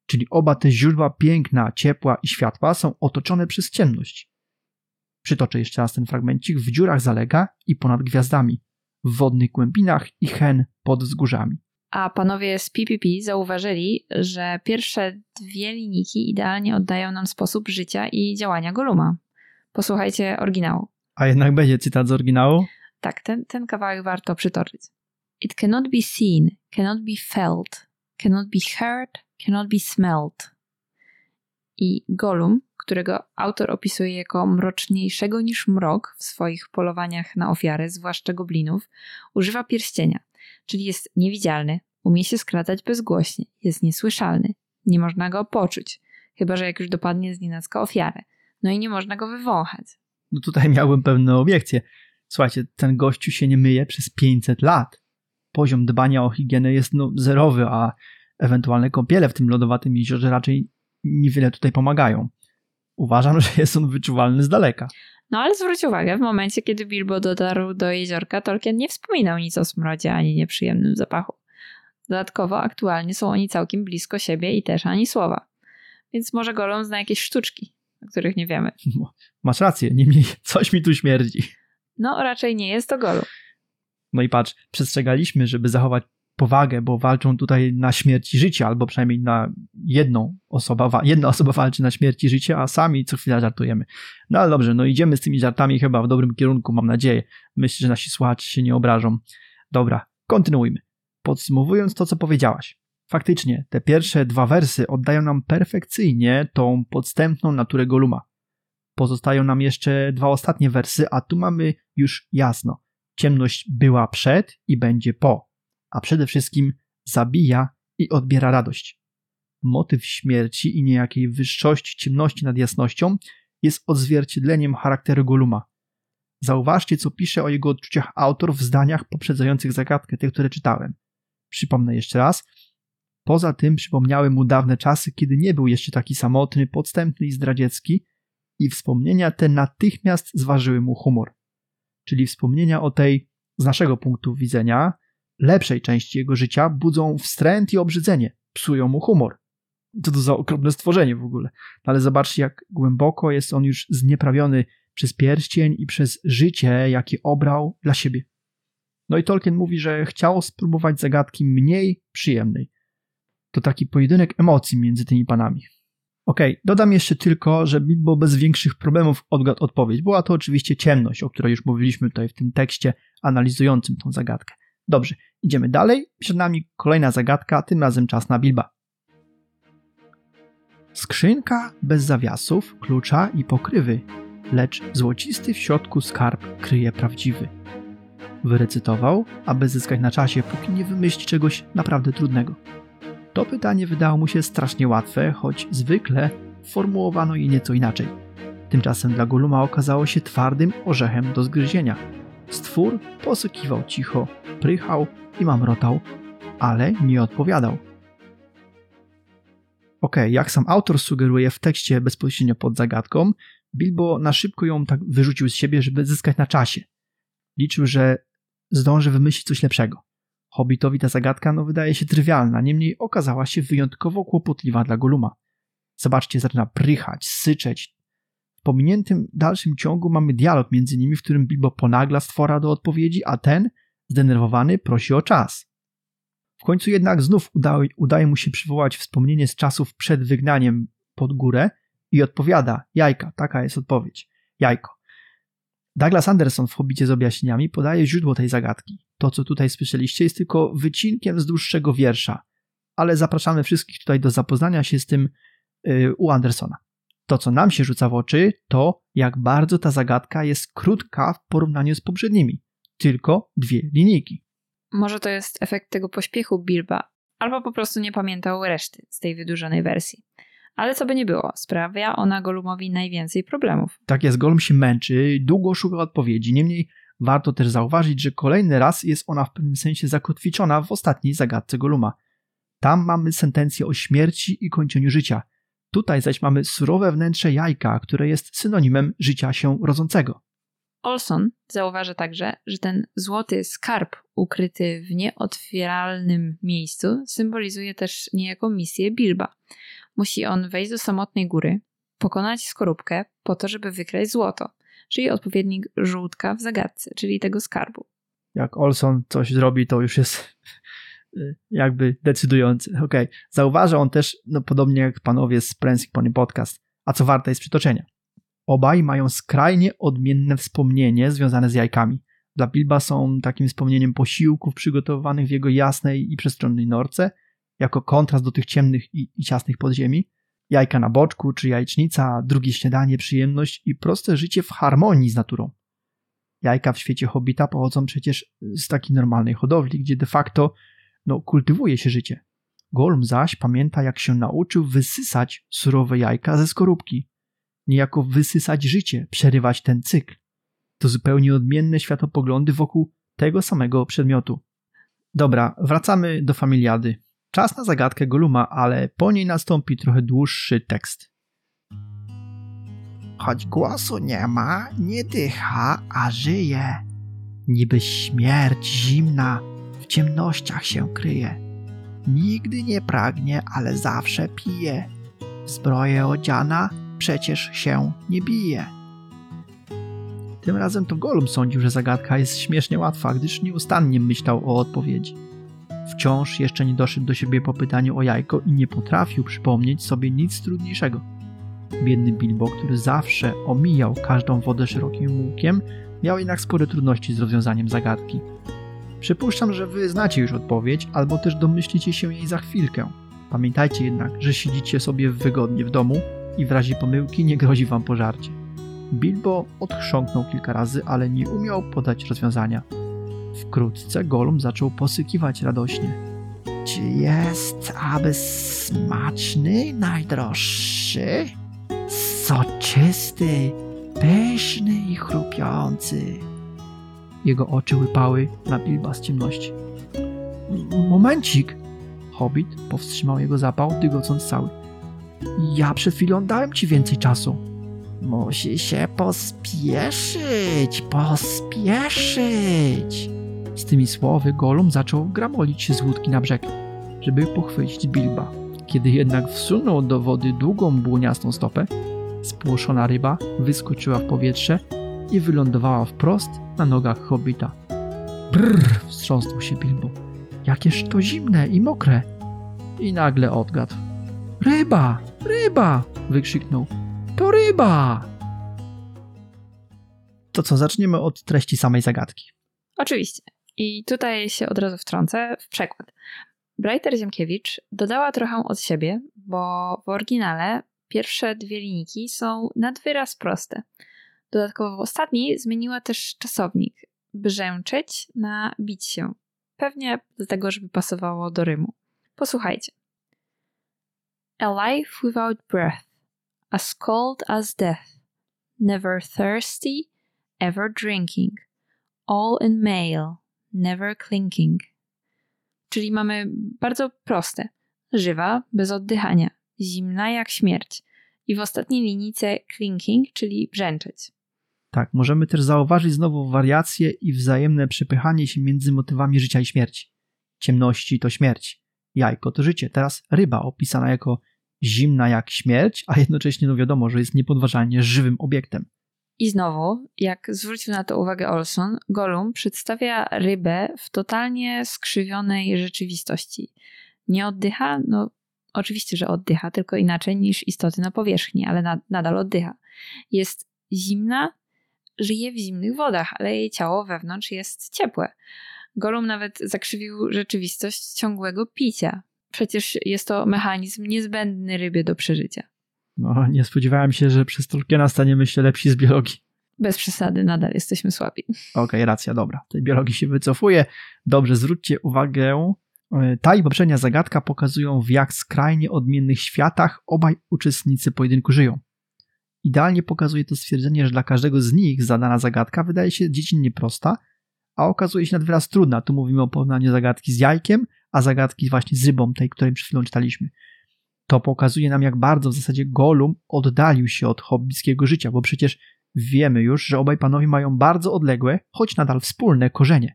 Czyli oba te źródła piękna, ciepła i światła są otoczone przez ciemność. Przytoczę jeszcze raz ten fragmencik. W dziurach zalega i ponad gwiazdami, w wodnych głębinach i hen pod wzgórzami. A panowie z PPP zauważyli, że pierwsze dwie linijki idealnie oddają nam sposób życia i działania Goluma. Posłuchajcie oryginału. A jednak będzie cytat z oryginału? Tak, ten, ten kawałek warto przytoczyć. It cannot be seen, cannot be felt, cannot be heard, cannot be smelled. I Golum, którego autor opisuje jako mroczniejszego niż mrok w swoich polowaniach na ofiary, zwłaszcza goblinów, używa pierścienia, czyli jest niewidzialny, umie się skradać bezgłośnie, jest niesłyszalny, nie można go poczuć, chyba że jak już dopadnie z nienacka ofiarę. No i nie można go wywąchać. No tutaj miałbym pewne obiekcje. Słuchajcie, ten gościu się nie myje przez 500 lat. Poziom dbania o higienę jest no zerowy, a ewentualne kąpiele w tym lodowatym jeziorze raczej niewiele tutaj pomagają. Uważam, [laughs] że jest on wyczuwalny z daleka. No ale zwróć uwagę, w momencie, kiedy Bilbo dotarł do jeziorka, Tolkien nie wspominał nic o smrodzie ani nieprzyjemnym zapachu. Dodatkowo aktualnie są oni całkiem blisko siebie i też ani słowa. Więc może Golem zna jakieś sztuczki, o których nie wiemy. [laughs] Masz rację, niemniej coś mi tu śmierdzi. No raczej nie jest to Golum. No i patrz, przestrzegaliśmy, żeby zachować powagę, bo walczą tutaj na śmierć i życie, albo przynajmniej na jedną osoba, jedna osoba walczy na śmierć i życie, a sami co chwila żartujemy. No ale dobrze, no idziemy z tymi żartami chyba w dobrym kierunku, mam nadzieję. Myślę, że nasi słuchacze się nie obrażą. Dobra, kontynuujmy. Podsumowując to, co powiedziałaś. Faktycznie, te pierwsze dwa wersy oddają nam perfekcyjnie tą podstępną naturę Goluma. Pozostają nam jeszcze dwa ostatnie wersy, a tu mamy już jasno. Ciemność była przed i będzie po a przede wszystkim zabija i odbiera radość. Motyw śmierci i niejakiej wyższości ciemności nad jasnością jest odzwierciedleniem charakteru Goluma. Zauważcie, co pisze o jego odczuciach autor w zdaniach poprzedzających zagadkę, te, które czytałem. Przypomnę jeszcze raz. Poza tym przypomniały mu dawne czasy, kiedy nie był jeszcze taki samotny, podstępny i zdradziecki, i wspomnienia te natychmiast zważyły mu humor. Czyli wspomnienia o tej, z naszego punktu widzenia, lepszej części jego życia budzą wstręt i obrzydzenie, psują mu humor. Co to za okropne stworzenie w ogóle. No ale zobaczcie, jak głęboko jest on już znieprawiony przez pierścień i przez życie, jakie obrał dla siebie. No i Tolkien mówi, że chciał spróbować zagadki mniej przyjemnej. To taki pojedynek emocji między tymi panami. Okej, okay, dodam jeszcze tylko, że Bilbo bez większych problemów odgadł odpowiedź. Była to oczywiście ciemność, o której już mówiliśmy tutaj w tym tekście analizującym tą zagadkę. Dobrze, idziemy dalej. Przed nami kolejna zagadka, tym razem czas na Bilba. Skrzynka bez zawiasów, klucza i pokrywy, lecz złocisty w środku skarb kryje prawdziwy. Wyrecytował, aby zyskać na czasie, póki nie wymyśli czegoś naprawdę trudnego. To pytanie wydało mu się strasznie łatwe, choć zwykle formułowano je nieco inaczej. Tymczasem dla Goluma okazało się twardym orzechem do zgryzienia. Stwór posykiwał cicho, prychał i mamrotał, ale nie odpowiadał. Ok, jak sam autor sugeruje w tekście bezpośrednio pod zagadką, Bilbo na szybko ją tak wyrzucił z siebie, żeby zyskać na czasie. Liczył, że zdąży wymyślić coś lepszego. Hobbitowi ta zagadka no, wydaje się trywialna, niemniej okazała się wyjątkowo kłopotliwa dla Goluma. Zobaczcie, zaczyna prychać, syczeć. Pominiętym dalszym ciągu mamy dialog między nimi, w którym Bilbo ponagla stwora do odpowiedzi, a ten, zdenerwowany, prosi o czas. W końcu jednak znów udaje, mu się przywołać wspomnienie z czasów przed wygnaniem pod górę i odpowiada: Jajka, taka jest odpowiedź. Jajko. Douglas Anderson w Hobbicie z objaśnieniami podaje źródło tej zagadki. To, co tutaj słyszeliście, jest tylko wycinkiem z dłuższego wiersza, ale zapraszamy wszystkich tutaj do zapoznania się z tym yy, u Andersona. To, co nam się rzuca w oczy, to jak bardzo ta zagadka jest krótka w porównaniu z poprzednimi. Tylko dwie linijki. Może to jest efekt tego pośpiechu Bilba, albo po prostu nie pamiętał reszty z tej wydłużonej wersji. Ale co by nie było, sprawia ona Golumowi najwięcej problemów. Tak jest, Golum się męczy, długo szuka odpowiedzi, niemniej warto też zauważyć, że kolejny raz jest ona w pewnym sensie zakotwiczona w ostatniej zagadce Goluma. Tam mamy sentencję o śmierci i kończeniu życia. Tutaj zaś mamy surowe wnętrze jajka, które jest synonimem życia się rodzącego. Olson zauważa także, że ten złoty skarb ukryty w nieotwieralnym miejscu symbolizuje też niejako misję Bilba. Musi on wejść do samotnej góry, pokonać skorupkę po to, żeby wykraść złoto, czyli odpowiednik żółtka w zagadce, czyli tego skarbu. Jak Olson coś zrobi, to już jest jakby decydujący. Okej. Okay. Zauważa on też, no podobnie jak panowie z Prensik Pony Podcast, a co warte jest przytoczenia. Obaj mają skrajnie odmienne wspomnienie związane z jajkami. Dla Bilba są takim wspomnieniem posiłków przygotowanych w jego jasnej i przestronnej norce, jako kontrast do tych ciemnych i, i ciasnych podziemi. Jajka na boczku czy jajecznica, drugie śniadanie, przyjemność i proste życie w harmonii z naturą. Jajka w świecie Hobbita pochodzą przecież z takiej normalnej hodowli, gdzie de facto no, kultywuje się życie. Golm zaś pamięta, jak się nauczył wysysać surowe jajka ze skorupki niejako wysysać życie, przerywać ten cykl. To zupełnie odmienne światopoglądy wokół tego samego przedmiotu. Dobra, wracamy do familiady. Czas na zagadkę Goluma, ale po niej nastąpi trochę dłuższy tekst. Choć głosu nie ma, nie dycha, a żyje. Niby śmierć zimna w ciemnościach się kryje. Nigdy nie pragnie, ale zawsze pije. W zbroję odziana, przecież się nie bije. Tym razem to Golum sądził, że zagadka jest śmiesznie łatwa, gdyż nieustannie myślał o odpowiedzi. Wciąż jeszcze nie doszedł do siebie po pytaniu o jajko i nie potrafił przypomnieć sobie nic trudniejszego. Biedny Bilbo, który zawsze omijał każdą wodę szerokim łukiem, miał jednak spore trudności z rozwiązaniem zagadki. Przypuszczam, że wy znacie już odpowiedź, albo też domyślicie się jej za chwilkę. Pamiętajcie jednak, że siedzicie sobie wygodnie w domu i w razie pomyłki nie grozi wam pożarcie. Bilbo odchrząknął kilka razy, ale nie umiał podać rozwiązania. Wkrótce Golum zaczął posykiwać radośnie. Czy jest aby smaczny, najdroższy? Soczysty, pyszny i chrupiący. Jego oczy łypały na Bilba z ciemności. Momencik! Hobbit powstrzymał jego zapał, dygocąc cały. Ja przed chwilą dałem ci więcej czasu. Musi się pospieszyć, pospieszyć. Z tymi słowy Golum zaczął gramolić się z łódki na brzeg, żeby pochwycić Bilba. Kiedy jednak wsunął do wody długą, błoniastą stopę, spłoszona ryba wyskoczyła w powietrze i wylądowała wprost na nogach hobita. Brrr, wstrząsnął się Bilbo. Jakież to zimne i mokre. I nagle odgadł. Ryba! Ryba! wykrzyknął. To ryba! To co, zaczniemy od treści samej zagadki. Oczywiście. I tutaj się od razu wtrącę w przekład. Brighter Ziemkiewicz dodała trochę od siebie, bo w oryginale pierwsze dwie linijki są nad wyraz proste. Dodatkowo w ostatniej zmieniła też czasownik brzęczeć na bić się. Pewnie dlatego, żeby pasowało do rymu. Posłuchajcie. A life without breath, as cold as death, never thirsty, ever drinking, all in male, never clinking. Czyli mamy bardzo proste. Żywa, bez oddychania, zimna jak śmierć. I w ostatniej linijce clinking, czyli brzęczeć. Tak, możemy też zauważyć znowu wariacje i wzajemne przepychanie się między motywami życia i śmierci. Ciemności to śmierć, jajko to życie. Teraz ryba opisana jako zimna jak śmierć, a jednocześnie no wiadomo, że jest niepodważalnie żywym obiektem. I znowu, jak zwrócił na to uwagę Olson, Gollum przedstawia rybę w totalnie skrzywionej rzeczywistości. Nie oddycha? No, oczywiście, że oddycha, tylko inaczej niż istoty na powierzchni, ale na, nadal oddycha. Jest zimna, żyje w zimnych wodach, ale jej ciało wewnątrz jest ciepłe. Gollum nawet zakrzywił rzeczywistość ciągłego picia. Przecież jest to mechanizm niezbędny rybie do przeżycia. No, nie spodziewałem się, że przez Tolkiena staniemy się lepsi z biologii. Bez przesady, nadal jesteśmy słabi. Okej, okay, racja, dobra. Tej biologii się wycofuje. Dobrze, zwróćcie uwagę. E, ta i poprzednia zagadka pokazują, w jak skrajnie odmiennych światach obaj uczestnicy pojedynku żyją. Idealnie pokazuje to stwierdzenie, że dla każdego z nich zadana zagadka wydaje się dziecinnie prosta, a okazuje się nad wyraz trudna. Tu mówimy o porównaniu zagadki z jajkiem, a zagadki właśnie z rybą, tej, której przed chwilą czytaliśmy. To pokazuje nam, jak bardzo w zasadzie Golum oddalił się od hobbickiego życia, bo przecież wiemy już, że obaj panowie mają bardzo odległe, choć nadal wspólne korzenie.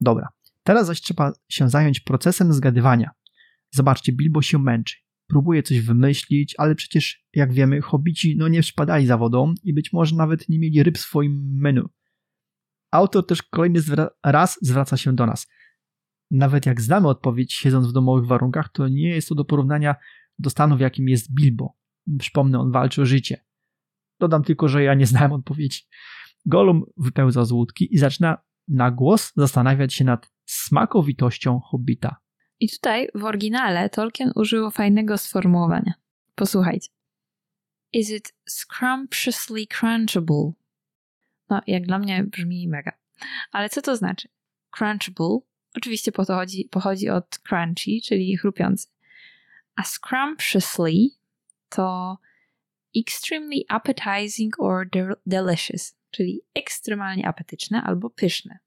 Dobra, teraz zaś trzeba się zająć procesem zgadywania. Zobaczcie, Bilbo się męczy. Próbuje coś wymyślić, ale przecież, jak wiemy, hobbici no nie przypadali za wodą i być może nawet nie mieli ryb w swoim menu. Autor też kolejny raz zwraca się do nas. Nawet jak znamy odpowiedź siedząc w domowych warunkach, to nie jest to do porównania do stanu, w jakim jest Bilbo. Przypomnę, on walczy o życie. Dodam tylko, że ja nie znałem odpowiedzi. Golum wypełza z łódki i zaczyna na głos zastanawiać się nad smakowitością hobbita. I tutaj w oryginale Tolkien użył fajnego sformułowania. Posłuchajcie. Is it scrumptiously crunchable? No, jak dla mnie brzmi mega. Ale co to znaczy? Crunchable oczywiście pochodzi, pochodzi od crunchy, czyli chrupiący. A scrumptiously to extremely appetizing or de delicious, czyli ekstremalnie apetyczne albo pyszne.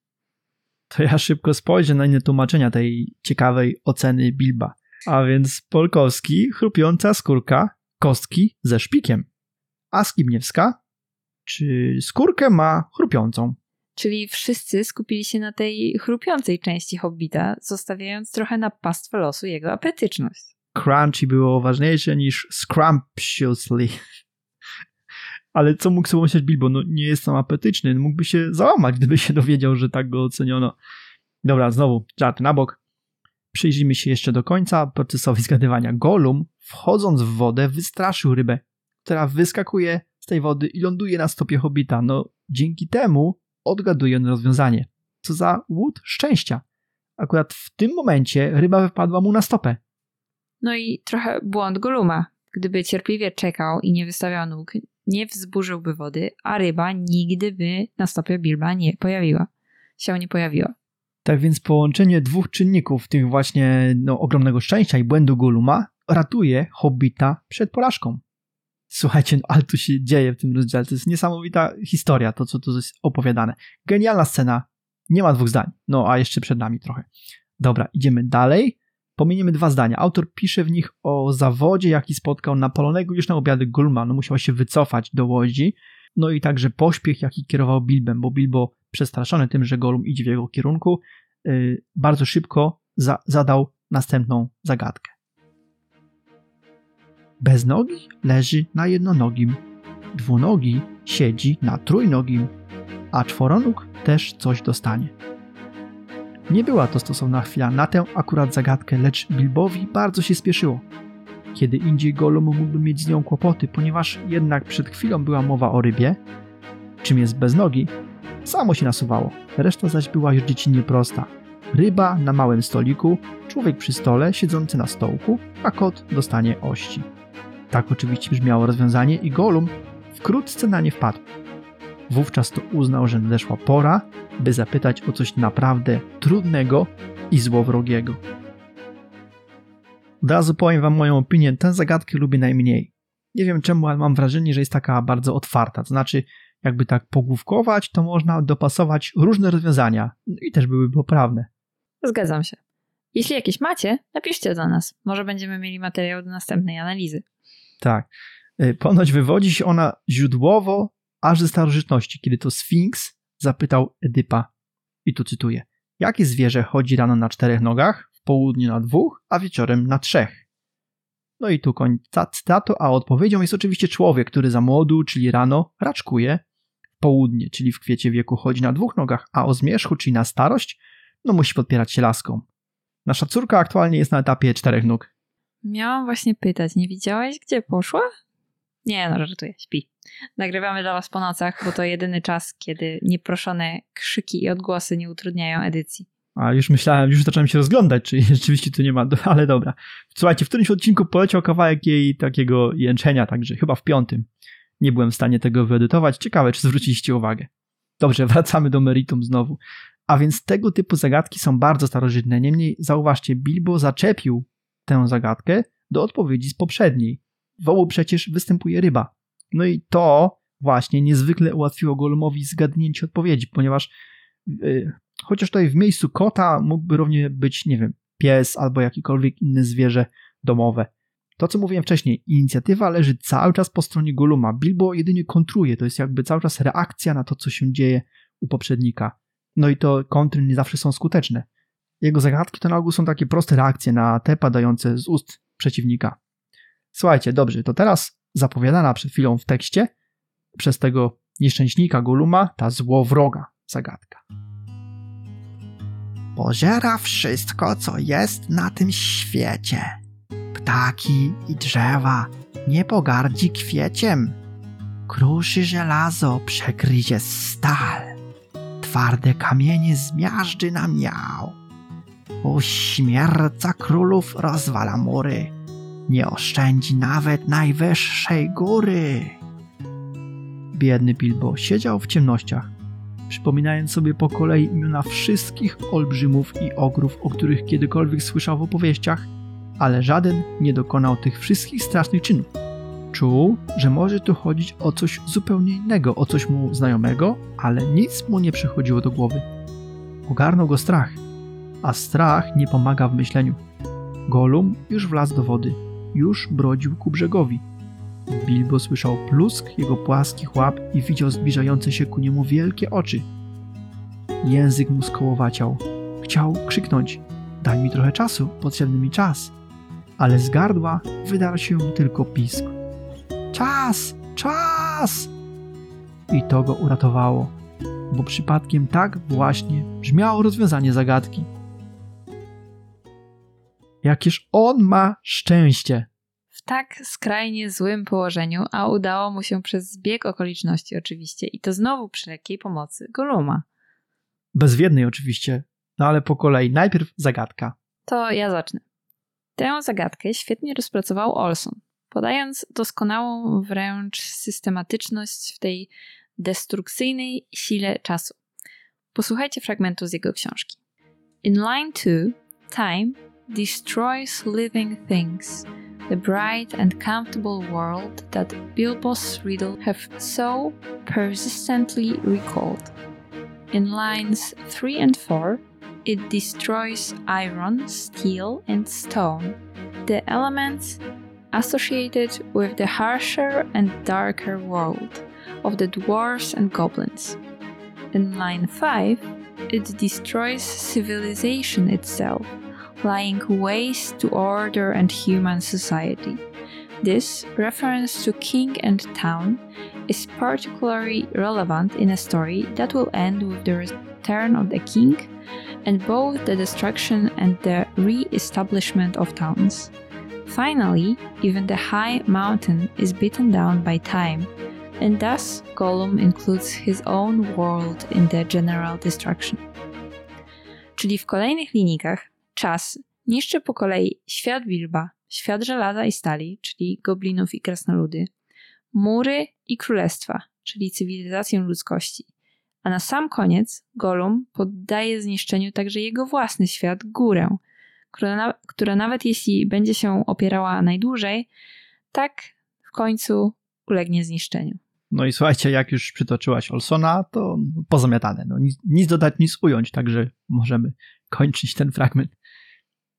To ja szybko spojrzę na inne tłumaczenia tej ciekawej oceny Bilba. A więc polkowski, chrupiąca skórka, kostki ze szpikiem. A skibniewska czy skórkę ma chrupiącą. Czyli wszyscy skupili się na tej chrupiącej części hobbita, zostawiając trochę na pastwę losu jego apetyczność. Crunchy było ważniejsze niż scrumptiously. Ale co mógł sobie myśleć Bilbo? No nie jest tam apetyczny, mógłby się załamać, [laughs] gdyby się dowiedział, że tak go oceniono. Dobra, znowu, żart na bok. Przyjrzyjmy się jeszcze do końca procesowi zgadywania. Golum, wchodząc w wodę, wystraszył rybę, która wyskakuje z tej wody i ląduje na stopie hobita. No, dzięki temu odgaduje on rozwiązanie. Co za łód szczęścia. Akurat w tym momencie ryba wypadła mu na stopę. No i trochę błąd Goluma. Gdyby cierpliwie czekał i nie wystawiał nóg, nie wzburzyłby wody, a ryba nigdy by na stopie Bilba nie pojawiła. Się nie pojawiła. Tak więc połączenie dwóch czynników, tych właśnie no, ogromnego szczęścia i błędu Goluma, ratuje Hobbita przed porażką. Słuchajcie, no, ale tu się dzieje w tym rozdziale. To jest niesamowita historia, to co tu jest opowiadane. Genialna scena. Nie ma dwóch zdań. No, a jeszcze przed nami trochę. Dobra, idziemy dalej. Pominiemy dwa zdania. Autor pisze w nich o zawodzie, jaki spotkał napalonego już na obiady Gulma. No, musiał się wycofać do łodzi. No i także pośpiech, jaki kierował Bilbem, bo Bilbo, przestraszony tym, że Golum idzie w jego kierunku, yy, bardzo szybko za zadał następną zagadkę. Bez nogi leży na jednonogim, dwunogi siedzi na trójnogim, a czworonóg też coś dostanie. Nie była to stosowna chwila na tę akurat zagadkę, lecz Bilbowi bardzo się spieszyło. Kiedy indziej Gollum mógłby mieć z nią kłopoty, ponieważ jednak przed chwilą była mowa o rybie, czym jest bez nogi, samo się nasuwało. Reszta zaś była już dziecinnie prosta. Ryba na małym stoliku, człowiek przy stole siedzący na stołku, a kot dostanie ości. Tak oczywiście brzmiało rozwiązanie i Golum wkrótce na nie wpadł. Wówczas to uznał, że nadeszła pora, by zapytać o coś naprawdę trudnego i złowrogiego. Od razu powiem wam moją opinię, tę zagadkę lubię najmniej. Nie wiem czemu, ale mam wrażenie, że jest taka bardzo otwarta. To znaczy, jakby tak pogłówkować, to można dopasować różne rozwiązania no i też byłyby poprawne. Zgadzam się. Jeśli jakieś macie, napiszcie do nas. Może będziemy mieli materiał do następnej analizy. Tak. Y, ponoć wywodzi się ona źródłowo aż ze starożytności, kiedy to Sfinks zapytał Edypa, i tu cytuję, jakie zwierzę chodzi rano na czterech nogach, w południu na dwóch, a wieczorem na trzech? No i tu końca cytatu, a odpowiedzią jest oczywiście człowiek, który za młodu, czyli rano, raczkuje, w południe, czyli w kwiecie wieku chodzi na dwóch nogach, a o zmierzchu, czyli na starość, no musi podpierać się laską. Nasza córka aktualnie jest na etapie czterech nóg. Miałam właśnie pytać, nie widziałeś, gdzie poszła? Nie, no żartuję, śpi. Nagrywamy dla was po nocach, bo to jedyny czas, kiedy nieproszone krzyki i odgłosy nie utrudniają edycji. A już myślałem, już zacząłem się rozglądać, czy [laughs] rzeczywiście tu nie ma, [laughs] ale dobra. Słuchajcie, w którymś odcinku poleciał kawałek jej takiego jęczenia, także chyba w piątym. Nie byłem w stanie tego wyedytować. Ciekawe, czy zwróciliście uwagę. Dobrze, [laughs] wracamy do meritum znowu. A więc tego typu zagadki są bardzo starożytne. Niemniej zauważcie, Bilbo zaczepił tę zagadkę do odpowiedzi z poprzedniej. Wołu przecież występuje ryba. No i to właśnie niezwykle ułatwiło Golumowi zgadnięcie odpowiedzi, ponieważ yy, chociaż tutaj w miejscu kota mógłby równie być, nie wiem, pies albo jakiekolwiek inne zwierzę domowe. To, co mówiłem wcześniej, inicjatywa leży cały czas po stronie Goluma. Bilbo jedynie kontruje, to jest jakby cały czas reakcja na to, co się dzieje u poprzednika. No i to kontry nie zawsze są skuteczne. Jego zagadki to na ogół są takie proste reakcje na te padające z ust przeciwnika. Słuchajcie, dobrze, to teraz zapowiadana przed chwilą w tekście przez tego nieszczęśnika Goluma ta złowroga zagadka. Pożera wszystko, co jest na tym świecie. Ptaki i drzewa, nie pogardzi kwieciem. Kruszy żelazo, przegryzie stal. Twarde kamienie zmiażdży na miał. Uśmierca królów rozwala mury. Nie oszczędzi nawet najwyższej góry. Biedny Bilbo siedział w ciemnościach, przypominając sobie po kolei imiona wszystkich olbrzymów i ogrów, o których kiedykolwiek słyszał w opowieściach, ale żaden nie dokonał tych wszystkich strasznych czynów. Czuł, że może tu chodzić o coś zupełnie innego, o coś mu znajomego, ale nic mu nie przychodziło do głowy. Ogarnął go strach, a strach nie pomaga w myśleniu. Golum już wlazł do wody, już brodził ku brzegowi. Bilbo słyszał plusk jego płaskich łap i widział zbliżające się ku niemu wielkie oczy. Język mu skołowaciał. Chciał krzyknąć: Daj mi trochę czasu, potrzebny mi czas. Ale z gardła wydarł się tylko pisk. Czas! Czas! I to go uratowało, bo przypadkiem tak właśnie brzmiało rozwiązanie zagadki. Jakież on ma szczęście! W tak skrajnie złym położeniu, a udało mu się przez zbieg okoliczności oczywiście i to znowu przy lekkiej pomocy Goluma. Bezwiednej oczywiście, no ale po kolei. Najpierw zagadka. To ja zacznę. Tę zagadkę świetnie rozpracował Olson, podając doskonałą wręcz systematyczność w tej destrukcyjnej sile czasu. Posłuchajcie fragmentu z jego książki. In line 2, time destroys living things, the bright and comfortable world that Bilbo's riddle have so persistently recalled. In lines 3 and 4, it destroys iron, steel, and stone, the elements associated with the harsher and darker world of the dwarves and goblins. In line 5, it destroys civilization itself, lying waste to order and human society. This reference to king and town is particularly relevant in a story that will end with the return of the king and both the destruction and the re establishment of towns. Finally, even the high mountain is beaten down by time, and thus Gollum includes his own world in the general destruction. Czyli w kolejnych linijkach czas niszczy po kolei świat Bilba, świat żelaza i stali, czyli goblinów i krasnoludy, mury i królestwa, czyli cywilizację ludzkości. A na sam koniec Gollum poddaje zniszczeniu także jego własny świat, górę, która, na, która nawet jeśli będzie się opierała najdłużej, tak w końcu ulegnie zniszczeniu. No i słuchajcie, jak już przytoczyłaś Olsona, to pozamiatane. No, nic, nic dodać, nic ująć, także możemy kończyć ten fragment.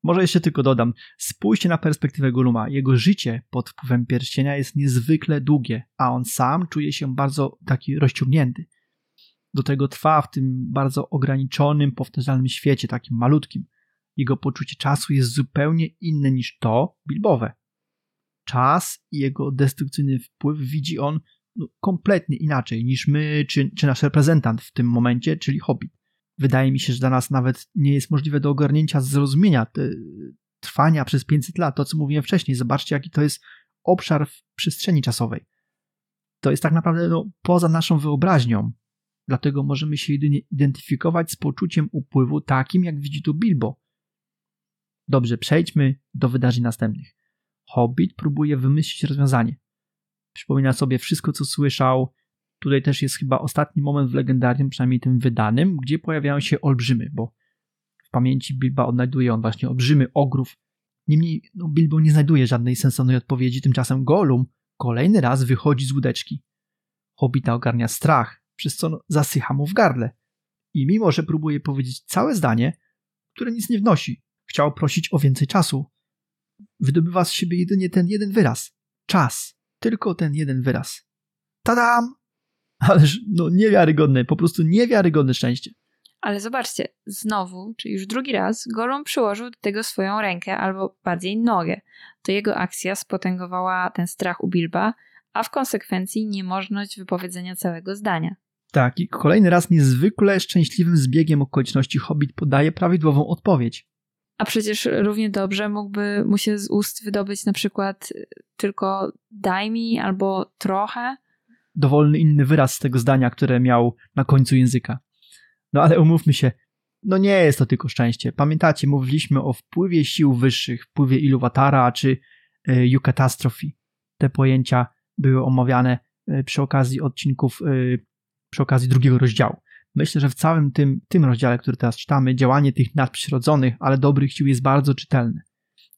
Może jeszcze tylko dodam, spójrzcie na perspektywę Goluma. Jego życie pod wpływem pierścienia jest niezwykle długie, a on sam czuje się bardzo taki rozciągnięty. Do tego trwa w tym bardzo ograniczonym, powtarzalnym świecie, takim malutkim. Jego poczucie czasu jest zupełnie inne niż to Bilbowe. czas i jego destrukcyjny wpływ widzi on no, kompletnie inaczej niż my, czy, czy nasz reprezentant w tym momencie, czyli Hobbit. Wydaje mi się, że dla nas nawet nie jest możliwe do ogarnięcia zrozumienia trwania przez 500 lat, to co mówiłem wcześniej. Zobaczcie, jaki to jest obszar w przestrzeni czasowej. To jest tak naprawdę no, poza naszą wyobraźnią. Dlatego możemy się jedynie identyfikować z poczuciem upływu takim, jak widzi tu Bilbo. Dobrze, przejdźmy do wydarzeń następnych. Hobbit próbuje wymyślić rozwiązanie. Przypomina sobie wszystko, co słyszał. Tutaj też jest chyba ostatni moment w legendarium, przynajmniej tym wydanym, gdzie pojawiają się olbrzymy, bo w pamięci Bilba odnajduje on właśnie olbrzymy ogrów. Niemniej no, Bilbo nie znajduje żadnej sensownej odpowiedzi, tymczasem Gollum kolejny raz wychodzi z łódeczki. Hobbita ogarnia strach, przez co no, zasycha mu w gardle. I mimo, że próbuje powiedzieć całe zdanie, które nic nie wnosi, chciał prosić o więcej czasu, wydobywa z siebie jedynie ten jeden wyraz. Czas. Tylko ten jeden wyraz. Tadam! [laughs] Ależ no niewiarygodne, po prostu niewiarygodne szczęście. Ale zobaczcie, znowu, czy już drugi raz, Gollum przyłożył do tego swoją rękę, albo bardziej nogę. To jego akcja spotęgowała ten strach u Bilba, a w konsekwencji niemożność wypowiedzenia całego zdania. Tak, i kolejny raz niezwykle szczęśliwym zbiegiem okoliczności Hobbit podaje prawidłową odpowiedź. A przecież równie dobrze mógłby mu się z ust wydobyć na przykład tylko daj mi albo trochę. Dowolny inny wyraz z tego zdania, które miał na końcu języka. No ale umówmy się, no nie jest to tylko szczęście. Pamiętacie, mówiliśmy o wpływie sił wyższych, wpływie Iluwatara czy y, Yukatastrofii. Te pojęcia były omawiane y, przy okazji odcinków, y, przy okazji drugiego rozdziału. Myślę, że w całym tym, tym rozdziale, który teraz czytamy, działanie tych nadprzyrodzonych, ale dobrych sił jest bardzo czytelne.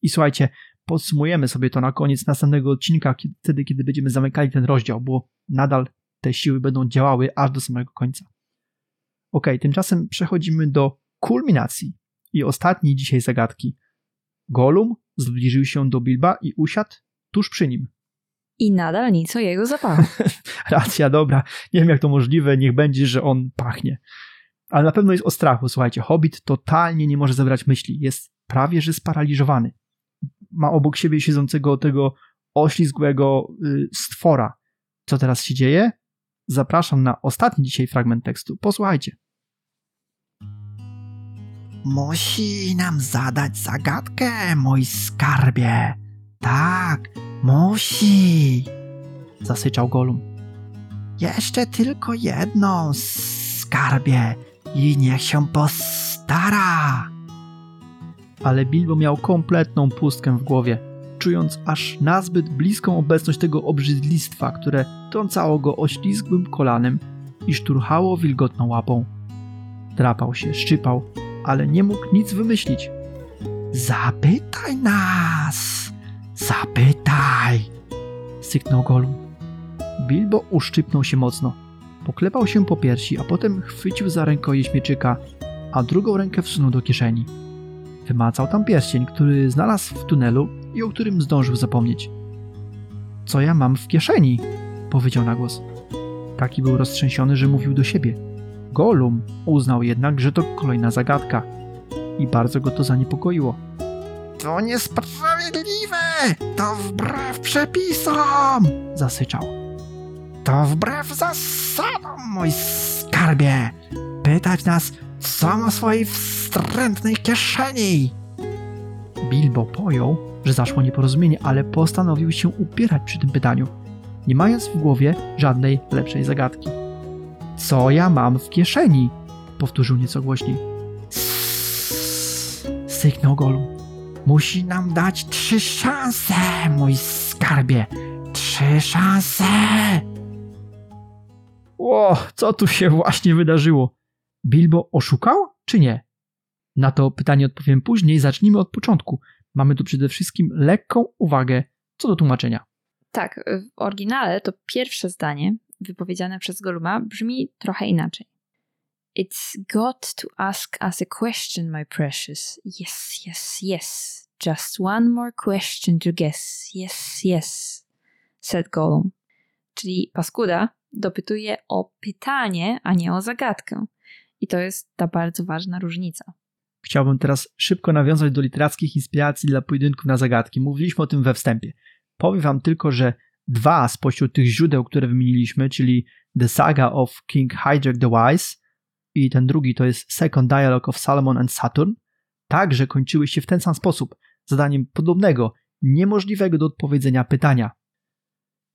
I słuchajcie, podsumujemy sobie to na koniec następnego odcinka, kiedy, wtedy, kiedy będziemy zamykali ten rozdział, bo nadal te siły będą działały aż do samego końca. Ok, tymczasem przechodzimy do kulminacji i ostatniej dzisiaj zagadki. Golum zbliżył się do Bilba i usiadł tuż przy nim. I nadal nic o jego zapachu. [laughs] Racja, dobra. Nie wiem jak to możliwe, niech będzie, że on pachnie. Ale na pewno jest o strachu. Słuchajcie, Hobbit totalnie nie może zebrać myśli. Jest prawie że sparaliżowany. Ma obok siebie siedzącego tego oślizgłego y, stwora. Co teraz się dzieje? Zapraszam na ostatni dzisiaj fragment tekstu. Posłuchajcie. Musi nam zadać zagadkę, mój skarbie. Tak, musi. Zasyczał Golum. Jeszcze tylko jedną, skarbie, i niech się postara. Ale Bilbo miał kompletną pustkę w głowie, czując aż nazbyt bliską obecność tego obrzydlistwa, które trącało go oślizgłym kolanem i szturchało wilgotną łapą. Drapał się, szczypał, ale nie mógł nic wymyślić. Zapytaj nas! Zapytaj! Syknął Golum. Bilbo uszczypnął się mocno. Poklepał się po piersi, a potem chwycił za rękojeść mieczyka, a drugą rękę wsunął do kieszeni. Wymacał tam pierścień, który znalazł w tunelu i o którym zdążył zapomnieć. Co ja mam w kieszeni? powiedział na głos. Taki był roztrzęsiony, że mówił do siebie. Golum uznał jednak, że to kolejna zagadka i bardzo go to zaniepokoiło. To niesprawiedliwe! To wbrew przepisom! Zasyczał. To wbrew zasadom, mój skarbie! Pytać nas, co ma swojej wstrętnej kieszeni! Bilbo pojął, że zaszło nieporozumienie, ale postanowił się upierać przy tym pytaniu, nie mając w głowie żadnej lepszej zagadki. Co ja mam w kieszeni? Powtórzył nieco głośniej. Syknął Golum. Musi nam dać trzy szanse, mój skarbie! Trzy szanse! Ło, co tu się właśnie wydarzyło? Bilbo oszukał, czy nie? Na to pytanie odpowiem później. Zacznijmy od początku. Mamy tu przede wszystkim lekką uwagę co do tłumaczenia. Tak, w oryginale to pierwsze zdanie wypowiedziane przez Goluma brzmi trochę inaczej. It's got to ask us a question, my precious. Yes, yes, yes. Just one more question to guess. Yes, yes, said Gollum. Czyli paskuda dopytuje o pytanie, a nie o zagadkę. I to jest ta bardzo ważna różnica. Chciałbym teraz szybko nawiązać do literackich inspiracji dla pojedynków na zagadki. Mówiliśmy o tym we wstępie. Powiem wam tylko, że dwa spośród tych źródeł, które wymieniliśmy, czyli The Saga of King Hydrek the Wise i ten drugi to jest Second Dialogue of Salomon and Saturn, także kończyły się w ten sam sposób, zadaniem podobnego, niemożliwego do odpowiedzenia pytania.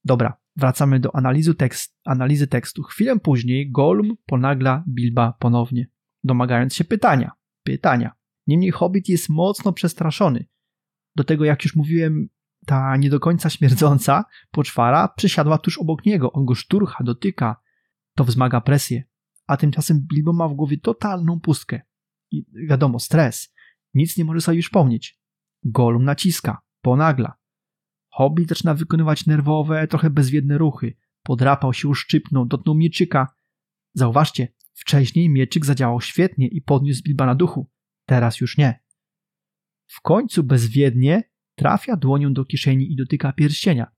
Dobra, wracamy do analizy, tekst, analizy tekstu. Chwilę później Gollum ponagla Bilba ponownie, domagając się pytania. Pytania. Niemniej Hobbit jest mocno przestraszony. Do tego, jak już mówiłem, ta nie do końca śmierdząca poczwara przysiadła tuż obok niego. On go szturcha, dotyka. To wzmaga presję. A tymczasem Bilbo ma w głowie totalną pustkę. I wiadomo, stres. Nic nie może sobie już pomnieć. Golum naciska, ponagla. Hobbit zaczyna wykonywać nerwowe, trochę bezwiedne ruchy. Podrapał się, uszczypnął, dotknął mieczyka. Zauważcie, wcześniej mieczyk zadziałał świetnie i podniósł Bilba na duchu. Teraz już nie. W końcu bezwiednie trafia dłonią do kieszeni i dotyka pierścienia.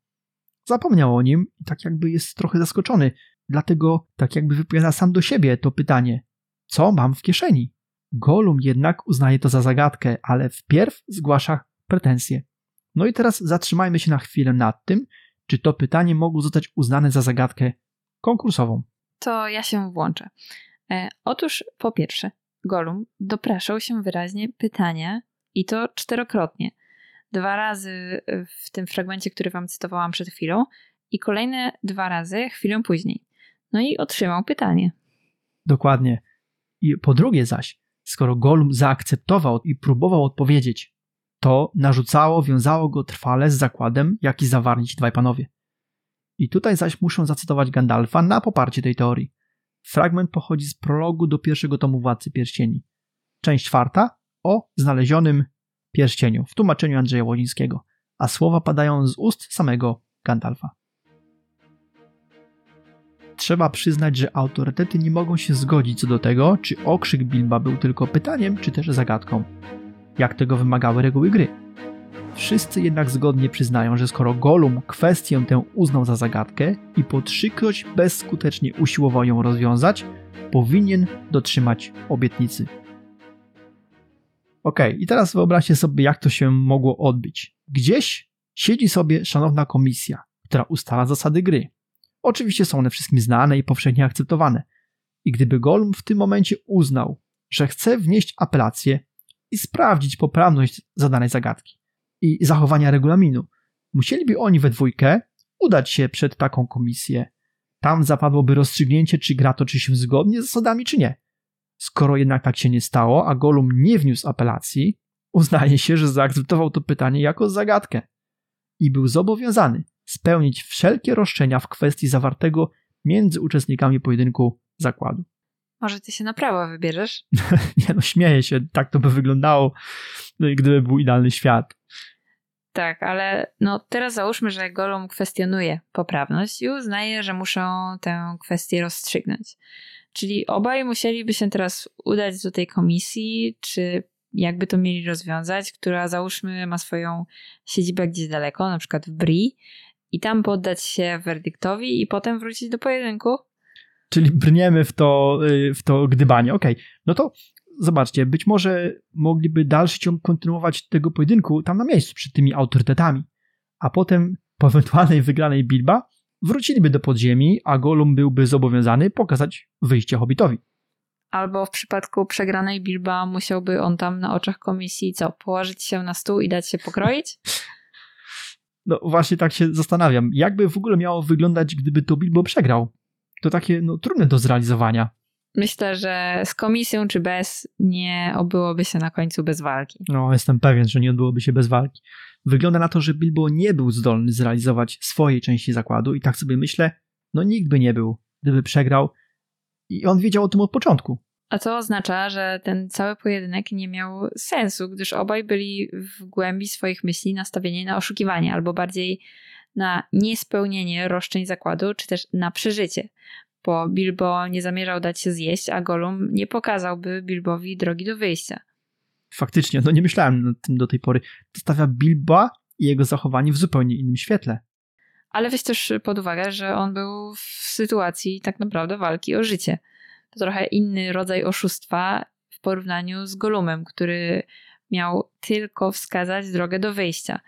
Zapomniał o nim i tak jakby jest trochę zaskoczony, dlatego tak jakby wypowiada sam do siebie to pytanie: Co mam w kieszeni? Golum jednak uznaje to za zagadkę, ale wpierw zgłasza pretensje. No i teraz zatrzymajmy się na chwilę nad tym, czy to pytanie mogło zostać uznane za zagadkę konkursową. To ja się włączę. E, otóż po pierwsze, Golum dopraszał się wyraźnie pytania i to czterokrotnie. Dwa razy w tym fragmencie, który wam cytowałam przed chwilą i kolejne dwa razy chwilę później. No i otrzymał pytanie. Dokładnie. I po drugie zaś, skoro Golum zaakceptował i próbował odpowiedzieć, to narzucało, wiązało go trwale z zakładem, jaki zawarli ci dwaj panowie. I tutaj zaś muszę zacytować Gandalfa na poparcie tej teorii. Fragment pochodzi z prologu do pierwszego tomu Władcy Pierścieni. Część czwarta o znalezionym pierścieniu w tłumaczeniu Andrzeja Łodzińskiego, a słowa padają z ust samego Gandalfa. Trzeba przyznać, że autorytety nie mogą się zgodzić co do tego, czy okrzyk Bilba był tylko pytaniem, czy też zagadką, jak tego wymagały reguły gry. Wszyscy jednak zgodnie przyznają, że skoro Golum kwestię tę uznał za zagadkę i po trzykroć bezskutecznie usiłował ją rozwiązać, powinien dotrzymać obietnicy. Ok, i teraz wyobraźcie sobie, jak to się mogło odbyć. Gdzieś siedzi sobie szanowna komisja, która ustala zasady gry. Oczywiście są one wszystkim znane i powszechnie akceptowane. I gdyby Golum w tym momencie uznał, że chce wnieść apelację i sprawdzić poprawność zadanej zagadki i zachowania regulaminu, musieliby oni we dwójkę udać się przed taką komisję. Tam zapadłoby rozstrzygnięcie, czy gra toczy się zgodnie z zasadami, czy nie. Skoro jednak tak się nie stało, a Golum nie wniósł apelacji, uznaje się, że zaakceptował to pytanie jako zagadkę i był zobowiązany spełnić wszelkie roszczenia w kwestii zawartego między uczestnikami pojedynku zakładu. Może ty się na prawo wybierzesz? [laughs] nie no, śmieję się, tak to by wyglądało, no gdyby był idealny świat. Tak, ale no teraz załóżmy, że Golum kwestionuje poprawność i uznaje, że muszą tę kwestię rozstrzygnąć. Czyli obaj musieliby się teraz udać do tej komisji, czy jakby to mieli rozwiązać, która załóżmy ma swoją siedzibę gdzieś daleko, na przykład w Bri, i tam poddać się werdyktowi i potem wrócić do pojedynku. Czyli brniemy w to, y, w to gdybanie. Okej, okay. no to zobaczcie, być może mogliby dalszy ciąg kontynuować tego pojedynku tam na miejscu, przed tymi autorytetami, a potem po ewentualnej wygranej Bilba wróciliby do podziemi, a Golum byłby zobowiązany pokazać wyjście Hobbitowi. Albo w przypadku przegranej Bilba musiałby on tam na oczach komisji co, położyć się na stół i dać się pokroić? No właśnie tak się zastanawiam, jakby w ogóle miało wyglądać, gdyby to Bilbo przegrał. To takie no, trudne do zrealizowania. Myślę, że z komisją czy bez nie obyłoby się na końcu bez walki. No, jestem pewien, że nie odbyłoby się bez walki. Wygląda na to, że Bilbo nie był zdolny zrealizować swojej części zakładu i tak sobie myślę, no nikt by nie był, gdyby przegrał i on wiedział o tym od początku. A to oznacza, że ten cały pojedynek nie miał sensu, gdyż obaj byli w głębi swoich myśli nastawieni na oszukiwanie, albo bardziej na niespełnienie roszczeń zakładu, czy też na przeżycie. Bo Bilbo nie zamierzał dać się zjeść, a Gollum nie pokazałby Bilbowi drogi do wyjścia. Faktycznie, no nie myślałem nad tym do tej pory. To stawia Bilba i jego zachowanie w zupełnie innym świetle. Ale weź też pod uwagę, że on był w sytuacji tak naprawdę walki o życie. To trochę inny rodzaj oszustwa w porównaniu z Golumem, który miał tylko wskazać drogę do wyjścia.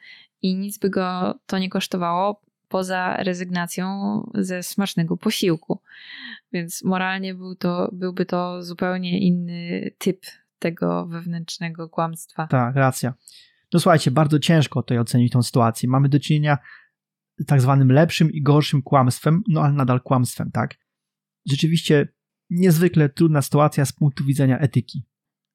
I nic by go to nie kosztowało poza rezygnacją ze smacznego posiłku. Więc moralnie był to, byłby to zupełnie inny typ tego wewnętrznego kłamstwa. Tak, racja. No słuchajcie, bardzo ciężko tutaj ocenić tą sytuację. Mamy do czynienia z tak zwanym lepszym i gorszym kłamstwem, no ale nadal kłamstwem, tak? Rzeczywiście niezwykle trudna sytuacja z punktu widzenia etyki.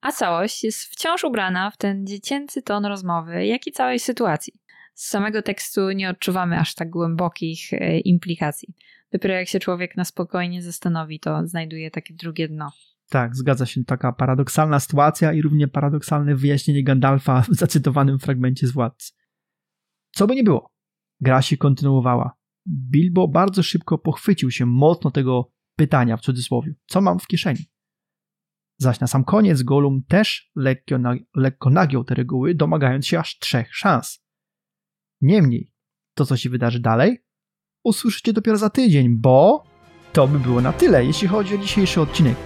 A całość jest wciąż ubrana w ten dziecięcy ton rozmowy, jak i całej sytuacji. Z samego tekstu nie odczuwamy aż tak głębokich e, implikacji. Dopiero jak się człowiek na spokojnie zastanowi, to znajduje takie drugie dno. Tak, zgadza się taka paradoksalna sytuacja i równie paradoksalne wyjaśnienie Gandalfa w zacytowanym fragmencie z Władcy. Co by nie było, gra się kontynuowała. Bilbo bardzo szybko pochwycił się mocno tego pytania w cudzysłowie. Co mam w kieszeni? Zaś na sam koniec Golum też lekko, lekko nagiął te reguły, domagając się aż trzech szans. Niemniej, to co się wydarzy dalej, usłyszycie dopiero za tydzień, bo to by było na tyle, jeśli chodzi o dzisiejszy odcinek.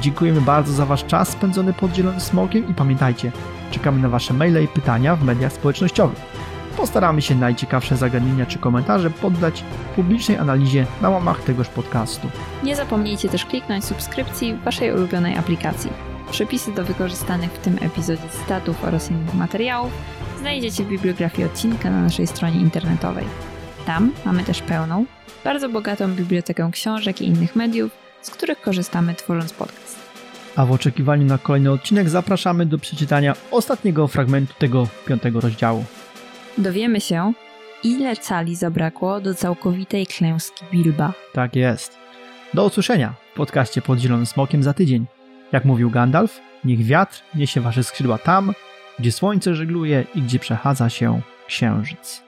Dziękujemy bardzo za Wasz czas spędzony pod Zielonym Smokiem i pamiętajcie, czekamy na Wasze maile i pytania w mediach społecznościowych. Postaramy się najciekawsze zagadnienia czy komentarze poddać publicznej analizie na łamach tegoż podcastu. Nie zapomnijcie też kliknąć subskrypcji w Waszej ulubionej aplikacji. Przepisy do wykorzystanych w tym epizodzie cytatów oraz innych materiałów znajdziecie w bibliografii odcinka na naszej stronie internetowej. Tam mamy też pełną, bardzo bogatą bibliotekę książek i innych mediów, z których korzystamy tworząc podcast. A w oczekiwaniu na kolejny odcinek zapraszamy do przeczytania ostatniego fragmentu tego piątego rozdziału. Dowiemy się, ile cali zabrakło do całkowitej klęski Bilba. Tak jest. Do usłyszenia w podcaście pod Zielonym Smokiem za tydzień. Jak mówił Gandalf, niech wiatr niesie wasze skrzydła tam, gdzie słońce żegluje i gdzie przechadza się księżyc.